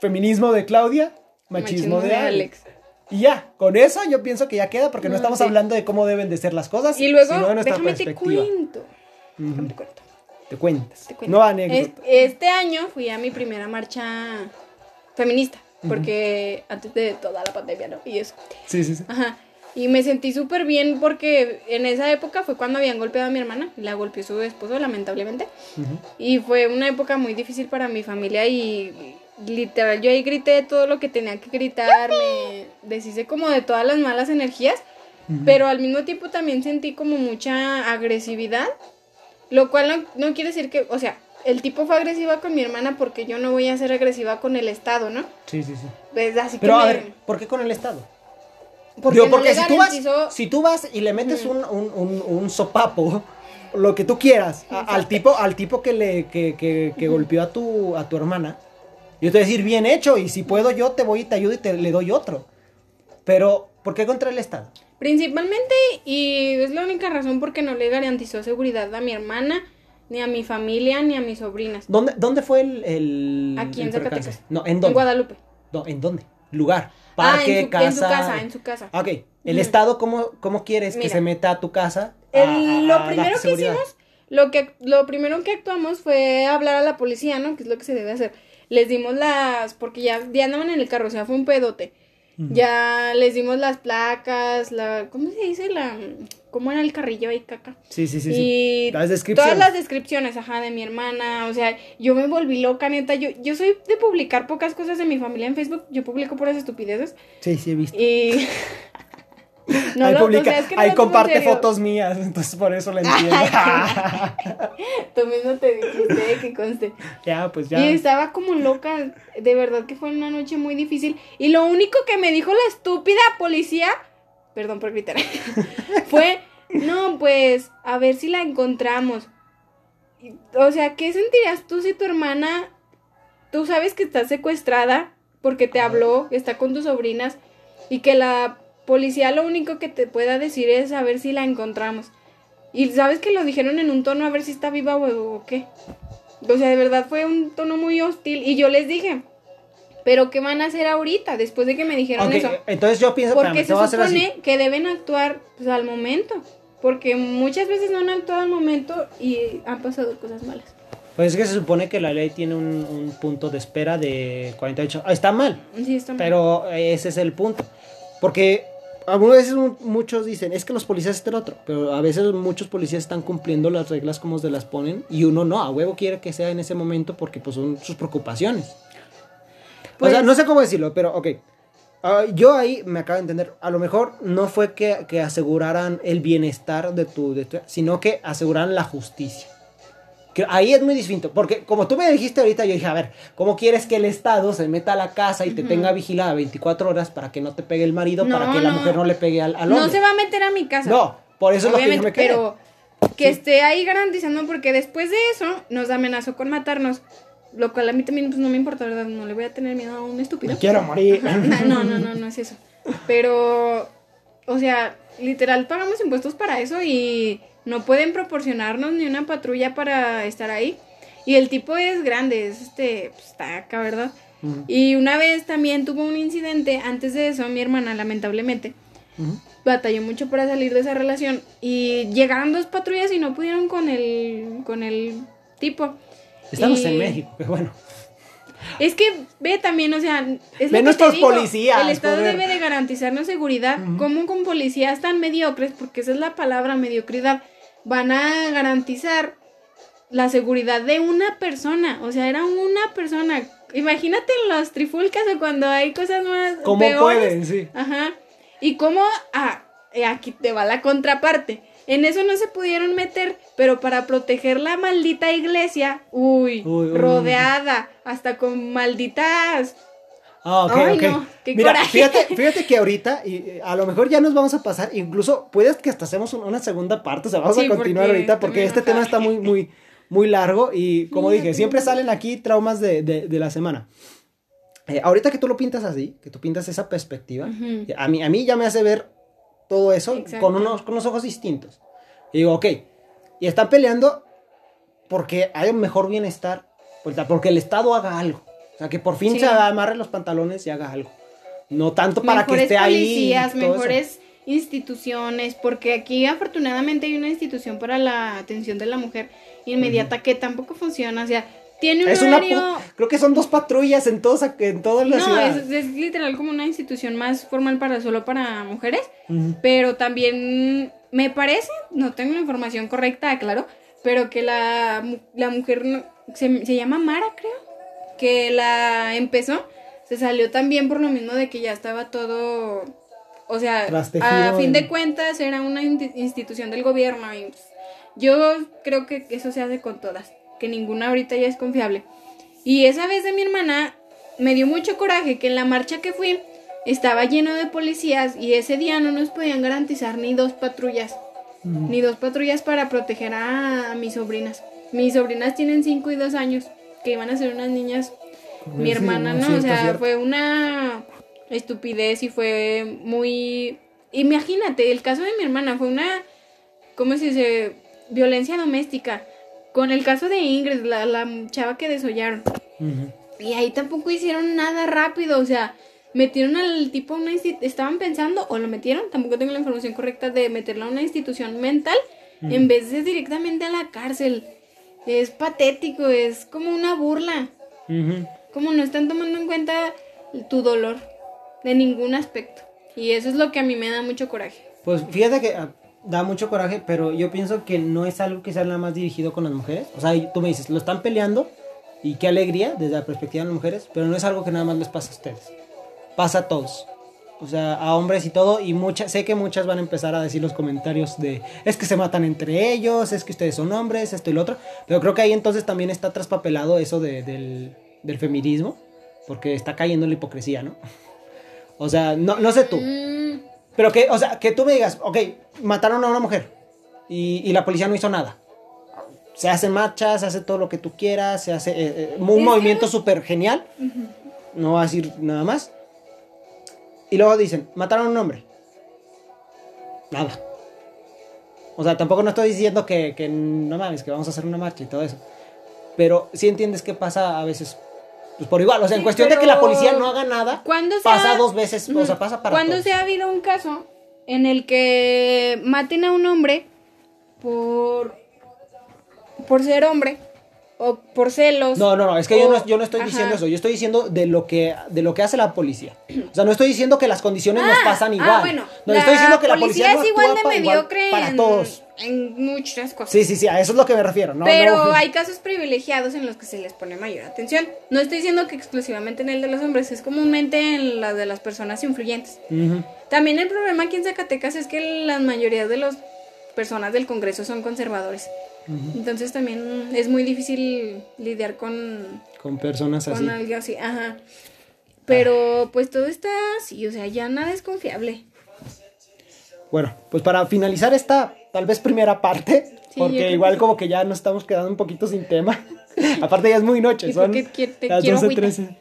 Speaker 1: feminismo de Claudia, machismo, de Alex. Y ya, con eso yo pienso que ya queda porque no, estamos
Speaker 2: sí.
Speaker 1: hablando de cómo deben de ser las cosas,
Speaker 2: Y luego,
Speaker 1: sino de nuestra
Speaker 2: déjame te cuento. Déjame te cuento.
Speaker 1: Te cuentas.
Speaker 2: te cuento.
Speaker 1: No
Speaker 2: Es-
Speaker 1: anécdota.
Speaker 2: este año fui a mi primera marcha feminista. Porque antes de toda la pandemia, ¿no? Y eso.
Speaker 1: Sí, sí, sí.
Speaker 2: Ajá. Y me sentí súper bien porque en esa época fue cuando habían golpeado a mi hermana. La golpeó su esposo, lamentablemente.
Speaker 1: Ujú.
Speaker 2: Y fue una época muy difícil para mi familia y literal yo ahí grité todo lo que tenía que gritar, me deshice como de todas las malas energías,
Speaker 1: Ujú.
Speaker 2: pero al mismo tiempo también sentí como mucha agresividad, lo cual no, no quiere decir que, o sea, el tipo fue agresiva con mi hermana porque yo no voy a ser agresiva con el Estado, ¿no?
Speaker 1: Sí, sí, sí.
Speaker 2: Pues así
Speaker 1: Pero
Speaker 2: que
Speaker 1: a
Speaker 2: me-
Speaker 1: ver, ¿por qué con el Estado?
Speaker 2: porque,
Speaker 1: Digo, si, tú vas, si tú vas y le metes un, un, un, un sopapo, lo que tú quieras, a- al tipo, al tipo que le que, que, que golpeó a tu, a tu hermana, yo te voy a decir bien hecho, y si puedo yo te voy y te ayudo y te le doy otro. Pero, ¿por qué contra el Estado?
Speaker 2: Principalmente, y es la única razón porque no le garantizó seguridad a mi hermana, ni a mi familia, ni a mis sobrinas.
Speaker 1: ¿Dónde, dónde fue el, el
Speaker 2: Aquí en
Speaker 1: el?
Speaker 2: Zacatecas.
Speaker 1: No, ¿en
Speaker 2: En
Speaker 1: dónde?
Speaker 2: Guadalupe.
Speaker 1: No, ¿En dónde? Lugar.
Speaker 2: Ah,
Speaker 1: Parque,
Speaker 2: en su,
Speaker 1: casa.
Speaker 2: en su casa, en su casa.
Speaker 1: Ah, Ok. ¿El. Estado cómo, cómo quieres que se meta a tu casa? a-
Speaker 2: El-
Speaker 1: a- a
Speaker 2: lo primero que hicimos, lo que lo primero que actuamos fue hablar a la policía, ¿no? Que es lo que se debe hacer. Les dimos las, porque ya, ya andaban en el carro, o sea, fue un pedote. Ya les dimos las placas, la, ¿cómo se dice? La, ¿cómo era el carrillo ahí, caca?
Speaker 1: Sí, sí, sí. sí.
Speaker 2: Y
Speaker 1: Las descripciones.
Speaker 2: todas las descripciones, ajá, de mi hermana, o sea, yo me volví loca, neta, yo, yo soy de publicar pocas cosas de mi familia en Facebook, yo publico puras estupideces,
Speaker 1: Sí, sí, he visto.
Speaker 2: y... [LAUGHS] No
Speaker 1: ahí
Speaker 2: lo- o
Speaker 1: publica,
Speaker 2: sea, es que no
Speaker 1: ahí
Speaker 2: lo
Speaker 1: comparte fotos mías, [LAUGHS] entonces por eso la entiendo. [LAUGHS]
Speaker 2: Tú mismo te dijiste que conste.
Speaker 1: ya, pues ya.
Speaker 2: Y estaba como loca, de verdad que fue una noche muy difícil. Y lo único que me dijo la estúpida policía, perdón por gritar, [LAUGHS] fue, no, pues, a ver si la encontramos. O sea, ¿qué sentirías tú si tu hermana, tú sabes que está secuestrada porque te habló, está con tus sobrinas, y que la policía lo único que te pueda decir es a ver si la encontramos? Y sabes que lo dijeron en un tono a ver si está viva o, o qué. O sea, de verdad fue un tono muy hostil. Y yo les dije, ¿pero qué van a hacer ahorita después de que me dijeron eso?
Speaker 1: entonces yo pienso
Speaker 2: Porque
Speaker 1: espérame,
Speaker 2: se
Speaker 1: voy a hacer así.
Speaker 2: supone que deben actuar pues, al momento. Porque muchas veces no han actuado al momento y han pasado cosas malas.
Speaker 1: Pues es que se supone que la ley tiene un, un punto de espera de 48. Ah, está mal,
Speaker 2: Sí, está mal.
Speaker 1: pero ese es el punto. Porque algunas veces mu- muchos dicen, es que los policías están otro, pero a veces muchos policías están cumpliendo las reglas como se las ponen y uno no, a huevo quiere que sea en ese momento porque pues son sus preocupaciones. O sea,
Speaker 2: Pues-
Speaker 1: no sé cómo decirlo, pero ok. Ah, yo ahí me acabo de entender, a lo mejor no fue que, que aseguraran el bienestar de tu, de tu- sino que aseguraran la justicia. Que ahí es muy distinto, porque como tú me dijiste ahorita, yo dije, a ver, ¿cómo quieres que el Estado se meta a la casa y te tenga vigilada 24 horas para que no te pegue el marido, para
Speaker 2: No,
Speaker 1: que la mujer no le pegue al, al hombre?
Speaker 2: no se va a meter a mi casa.
Speaker 1: No, por eso es lo que yo
Speaker 2: Obviamente,
Speaker 1: me quedé.
Speaker 2: pero que esté ahí garantizando porque después de eso nos amenazó con matarnos. Lo cual a mí también pues, no me importa, ¿verdad? No le voy a tener miedo a un estúpido.
Speaker 1: Me quiero morir.
Speaker 2: No, no, no, no es eso. Pero, o sea, literal pagamos impuestos para eso y no pueden proporcionarnos ni una patrulla para estar ahí. Y el tipo es grande, es este, pues, está acá, ¿verdad? Y una vez también tuvo un incidente, antes de eso, mi hermana, lamentablemente, batalló mucho para salir de esa relación y llegaron dos patrullas y no pudieron con el, con el tipo.
Speaker 1: Estamos
Speaker 2: Y-
Speaker 1: en México, pero bueno.
Speaker 2: Es que ve también, o sea, es
Speaker 1: Ve
Speaker 2: lo que
Speaker 1: nuestros policías,
Speaker 2: El Estado debe de garantizarnos seguridad. ¿Cómo con policías tan mediocres, porque esa es la palabra mediocridad, van a garantizar la seguridad de una persona? O sea, era una persona. Imagínate en los trifulcas o cuando hay cosas más
Speaker 1: ¿Cómo
Speaker 2: peores.
Speaker 1: pueden? Sí.
Speaker 2: Ajá. Y cómo, ah, aquí te va la contraparte. En eso no se pudieron meter, pero para proteger la maldita iglesia, uy,
Speaker 1: Uy, uy.
Speaker 2: rodeada, hasta con malditas.
Speaker 1: Ah,
Speaker 2: Ay, no, qué
Speaker 1: Mira,
Speaker 2: coraje.
Speaker 1: fíjate, [LAUGHS] fíjate que ahorita, y a lo mejor ya nos vamos a pasar, incluso puedes que hasta hacemos un- una segunda parte, o sea, vamos
Speaker 2: Sí,
Speaker 1: a continuar
Speaker 2: porque
Speaker 1: ahorita porque este tema está muy, muy, muy largo y como
Speaker 2: Mira,
Speaker 1: dije, siempre salen aquí traumas de, de- de la semana. Eh, ahorita que tú lo pintas así, que tú pintas esa perspectiva,
Speaker 2: Ujú.
Speaker 1: a, mí, a mí ya me hace ver todo eso con unos, con unos ojos distintos. Y digo, ok, y están peleando porque hay un mejor bienestar, porque el Estado haga algo. O sea, que por fin
Speaker 2: Sí.
Speaker 1: se amarre los pantalones y haga algo. No tanto para
Speaker 2: mejores
Speaker 1: que esté ahí.
Speaker 2: policías,
Speaker 1: todo eso.
Speaker 2: mejores instituciones, porque aquí afortunadamente hay una institución para la atención de la mujer inmediata que tampoco funciona, o sea, tiene un
Speaker 1: Es una
Speaker 2: horario...
Speaker 1: pu- Creo que son dos patrullas en, todos, en toda la
Speaker 2: No,
Speaker 1: ciudad.
Speaker 2: es, es literal como una institución más formal para solo para mujeres, pero también me parece, no tengo la información correcta, claro, pero que la, la mujer no- se, se llama Mara, creo, que la empezó, se salió también por lo mismo de que ya estaba todo, o sea, a fin
Speaker 1: en-
Speaker 2: de cuentas era una institución del gobierno y pues, yo creo que eso se hace con todas, que ninguna ahorita ya es confiable. Y esa vez de mi hermana me dio mucho coraje que en la marcha que fui estaba lleno de policías y ese día no nos podían garantizar ni dos patrullas, ni dos patrullas para proteger a, a mis sobrinas. Mis sobrinas tienen 5 y 2 años, que iban a ser unas niñas. Mi
Speaker 1: Sí,
Speaker 2: hermana no,
Speaker 1: cierto,
Speaker 2: o sea,
Speaker 1: cierto.
Speaker 2: fue una estupidez y fue muy... Imagínate, el caso de mi hermana fue una, ¿cómo se dice? Violencia doméstica. Con el caso de Ingrid, la, la chava que desollaron. Y ahí tampoco hicieron nada rápido, o sea, metieron al tipo a una insti- estaban pensando o lo metieron, tampoco tengo la información correcta de meterlo a una institución mental en vez de directamente a la cárcel. Es patético, es como una burla, como no están tomando en cuenta tu dolor de ningún aspecto. Y eso es lo que a mí me da mucho coraje.
Speaker 1: Pues fíjate que ah, da mucho coraje, pero yo pienso que no es algo que sea nada más dirigido con las mujeres. O sea, tú me dices, lo están peleando y qué alegría desde la perspectiva de las mujeres, pero no es algo que nada más les pasa a ustedes. Pasa a todos. O sea, a hombres y todo, y muchas, sé que muchas van a empezar a decir los comentarios de, es que se matan entre ellos, es que ustedes son hombres, esto y lo otro, pero creo que ahí entonces también está traspapelado eso de- del, del feminismo, porque está cayendo en la hipocresía, ¿no? O sea, no, no sé tú,
Speaker 2: Mm,
Speaker 1: pero que, o sea, que tú me digas, ok, mataron a una mujer y, y la policía no hizo nada. Se hacen marchas, se hace todo lo que tú quieras, se hace eh, eh, un movimiento súper genial. No voy a decir nada más. Y luego dicen, mataron a un hombre. Nada. O sea, tampoco no estoy diciendo que, que no mames, que vamos a hacer una marcha y todo eso. Pero sí entiendes qué pasa a veces pues, por igual. O sea, en
Speaker 2: Sí,
Speaker 1: cuestión de que la policía no haga nada,
Speaker 2: ¿Cuándo se
Speaker 1: pasa
Speaker 2: ha-
Speaker 1: dos veces, o sea, pasa para
Speaker 2: Cuando se ha habido un caso en el que maten a un hombre por por ser hombre o por celos.
Speaker 1: No, no, no, es que yo no, yo no estoy
Speaker 2: Ajá.
Speaker 1: diciendo eso, yo estoy diciendo de lo que de lo que hace la policía. O sea, no estoy diciendo que las condiciones nos
Speaker 2: Ah,
Speaker 1: pasan
Speaker 2: ah,
Speaker 1: igual.
Speaker 2: bueno,
Speaker 1: no, estoy diciendo que la
Speaker 2: policía
Speaker 1: policía no
Speaker 2: es igual de mediocre
Speaker 1: para
Speaker 2: en,
Speaker 1: todos.
Speaker 2: en muchas cosas.
Speaker 1: Sí, sí, sí, a eso es lo que me refiero, ¿no?
Speaker 2: Pero
Speaker 1: no-
Speaker 2: hay casos privilegiados en los que se les pone mayor atención. No estoy diciendo que exclusivamente en el de los hombres, es comúnmente en la de las personas influyentes. También el problema aquí en Zacatecas es que la mayoría de las personas del Congreso son conservadores. Entonces también es muy difícil lidiar con,
Speaker 1: Con personas así.
Speaker 2: con algo así. Ajá. Pero pues todo está así, o sea, ya nada es confiable.
Speaker 1: Bueno, pues para finalizar esta tal vez primera parte,
Speaker 2: Sí,
Speaker 1: porque igual
Speaker 2: que-
Speaker 1: como que ya nos estamos quedando un poquito sin tema. [LAUGHS] Aparte ya es muy noche, son
Speaker 2: que te
Speaker 1: las
Speaker 2: quiero
Speaker 1: 12:13.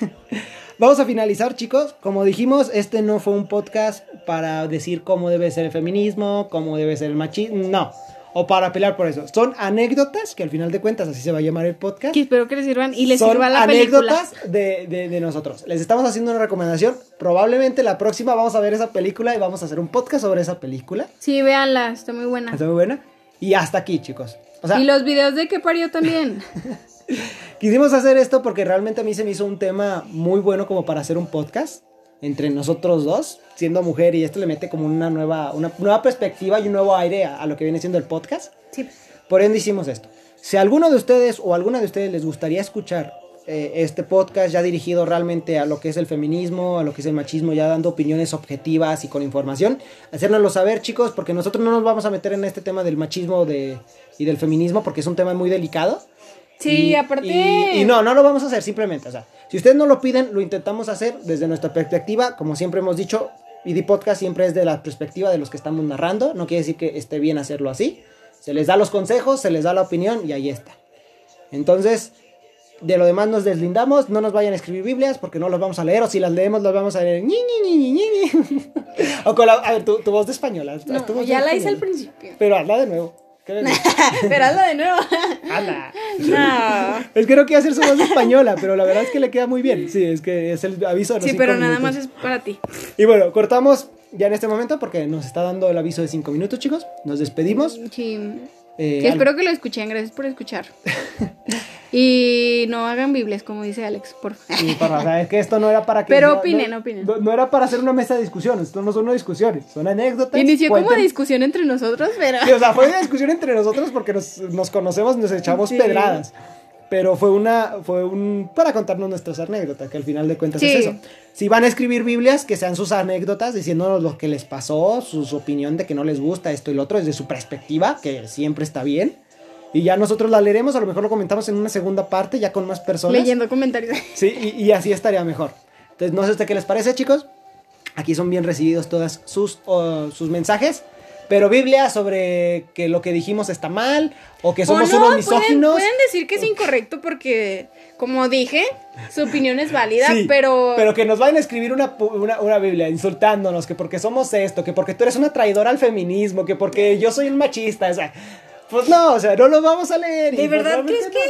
Speaker 1: [LAUGHS] Vamos a finalizar, chicos. Como dijimos, este no fue un podcast para decir cómo debe ser el feminismo, cómo debe ser el machismo, no. O para pelear por eso. Son anécdotas, que al final de cuentas así se va a llamar el podcast.
Speaker 2: Que espero que les sirvan y les
Speaker 1: Son
Speaker 2: sirva la película.
Speaker 1: anécdotas de, de- de nosotros. Les estamos haciendo una recomendación. Probablemente la próxima vamos a ver esa película y vamos a hacer un podcast sobre esa película.
Speaker 2: Sí, véanla, está muy buena.
Speaker 1: Está muy buena. Y hasta aquí, chicos. O sea,
Speaker 2: y los videos de que parió también. [LAUGHS]
Speaker 1: quisimos hacer esto porque realmente a mí se me hizo un tema muy bueno como para hacer un podcast entre nosotros dos, siendo mujer y esto le mete como una nueva, una nueva perspectiva y un nuevo aire a, a lo que viene siendo el podcast.
Speaker 2: Sí.
Speaker 1: Por ende hicimos esto. Si alguno de ustedes o alguna de ustedes les gustaría escuchar eh, este podcast ya dirigido realmente a lo que es el feminismo, a lo que es el machismo, ya dando opiniones objetivas y con información. Hacérnoslo saber, chicos, porque nosotros no nos vamos a meter en este tema del machismo de, y del feminismo, porque es un tema muy delicado.
Speaker 2: Sí,
Speaker 1: Y-
Speaker 2: aparte.
Speaker 1: Y, y no, no lo vamos a hacer simplemente. O sea, si ustedes no lo piden, lo intentamos hacer desde nuestra perspectiva. Como siempre hemos dicho, ID Podcast siempre es de la perspectiva de los que estamos narrando. No quiere decir que esté bien hacerlo así. Se les da los consejos, se les da la opinión y ahí está. Entonces, de lo demás nos deslindamos. No nos vayan a escribir Biblias porque no las vamos a leer. O si las leemos, las vamos a leer. ñi, ñi, ñi, ñi, [LAUGHS] o con la. A ver, tu, tu voz de española.
Speaker 2: No,
Speaker 1: tu voz de
Speaker 2: ya la hice al principio.
Speaker 1: Pero hazla de nuevo. [LAUGHS]
Speaker 2: Pero de nuevo.
Speaker 1: Hazla.
Speaker 2: No.
Speaker 1: Es que no quiere hacer su voz española, pero la verdad es que le queda muy bien. Sí, es que es el aviso de los
Speaker 2: Sí, pero nada
Speaker 1: minutos.
Speaker 2: más es para ti.
Speaker 1: Y bueno, cortamos ya en este momento porque nos está dando el aviso de cinco minutos, chicos. Nos despedimos.
Speaker 2: Sí.
Speaker 1: Eh,
Speaker 2: Sí, espero que lo escuchen. Gracias por escuchar. [LAUGHS] Y no hagan Biblias, como dice Alex, por favor.
Speaker 1: Sí, o sea, es que esto no era para que.
Speaker 2: Pero
Speaker 1: no-
Speaker 2: opinen,
Speaker 1: no,
Speaker 2: opinen.
Speaker 1: No, no era para hacer una mesa de discusiones. Esto no son discusiones, son anécdotas.
Speaker 2: Inició como discusión entre nosotros, pero.
Speaker 1: Sí, o sea, fue una discusión entre nosotros porque nos, nos conocemos, nos echamos
Speaker 2: Sí.
Speaker 1: pedradas. Pero fue una, fue un, para contarnos nuestras anécdotas, que al final de cuentas
Speaker 2: Sí.
Speaker 1: es eso. Si van a escribir Biblias, que sean sus anécdotas, diciéndonos lo que les pasó, su, su opinión de que no les gusta esto y lo otro, desde su perspectiva, que siempre está bien. Y ya nosotros la leeremos, a lo mejor lo comentamos en una segunda parte, ya con más personas.
Speaker 2: Leyendo comentarios. [LAUGHS]
Speaker 1: Sí, y, y así estaría mejor. Entonces, no sé usted qué les parece, chicos. Aquí son bien recibidos todos sus, oh, sus mensajes. Pero Biblia sobre que lo que dijimos está mal o que somos
Speaker 2: o no,
Speaker 1: unos
Speaker 2: pueden,
Speaker 1: misóginos.
Speaker 2: pueden decir que es incorrecto porque, como dije, su opinión es válida,
Speaker 1: Sí,
Speaker 2: pero...
Speaker 1: pero que nos vayan a escribir una, una, una Biblia insultándonos, que porque somos esto, que porque tú eres una traidora al feminismo, que porque yo soy un machista, o sea, pues no, o sea, no lo vamos a leer.
Speaker 2: ¿De
Speaker 1: pues
Speaker 2: verdad crees
Speaker 1: no.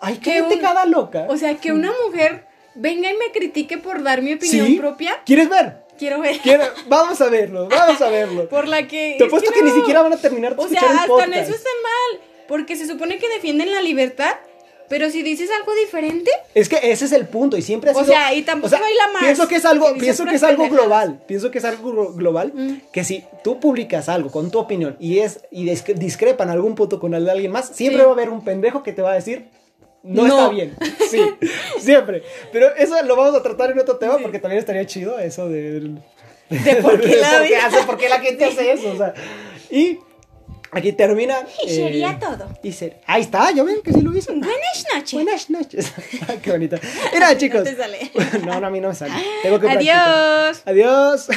Speaker 1: Hay
Speaker 2: que
Speaker 1: gente
Speaker 2: un-
Speaker 1: cada loca.
Speaker 2: O sea, que una mujer venga y me critique por dar mi opinión
Speaker 1: ¿Sí?
Speaker 2: propia,
Speaker 1: ¿Quieres ver?
Speaker 2: quiero ver.
Speaker 1: Quiero- Vamos a verlo, vamos a verlo. [LAUGHS]
Speaker 2: Por la que...
Speaker 1: Te
Speaker 2: es
Speaker 1: apuesto que,
Speaker 2: no.
Speaker 1: ni siquiera van a terminar de
Speaker 2: O sea,
Speaker 1: escuchar el
Speaker 2: hasta en eso están mal, porque se supone que defienden la libertad, pero si dices algo diferente...
Speaker 1: Es que ese es el punto y siempre ha
Speaker 2: O
Speaker 1: sido-
Speaker 2: sea, y tampoco hay la más,
Speaker 1: Pienso que es algo,
Speaker 2: que
Speaker 1: pienso que es algo global, pienso que es algo glo- global,
Speaker 2: Mm.
Speaker 1: que si tú publicas algo con tu opinión y es y discre- discrepa en algún punto con el de alguien más, siempre
Speaker 2: Sí.
Speaker 1: va a haber un pendejo que te va a decir no,
Speaker 2: No.
Speaker 1: está bien. [LAUGHS] Sí, siempre. Pero eso lo vamos a tratar en otro tema porque también estaría chido eso de
Speaker 2: De por qué [LAUGHS] la
Speaker 1: por qué hace, por qué la gente hace eso, o sea. Y aquí termina
Speaker 2: Y sería
Speaker 1: eh,
Speaker 2: todo.
Speaker 1: Y ser- ahí está, yo ven que sí lo hizo.
Speaker 2: Buenas noches.
Speaker 1: Buenas noches. [LAUGHS] Qué bonita. Mira, [LAUGHS] chicos.
Speaker 2: te sale. [LAUGHS]
Speaker 1: No, no, a mí no me sale. Tengo que practicar.
Speaker 2: Adiós.
Speaker 1: Adiós.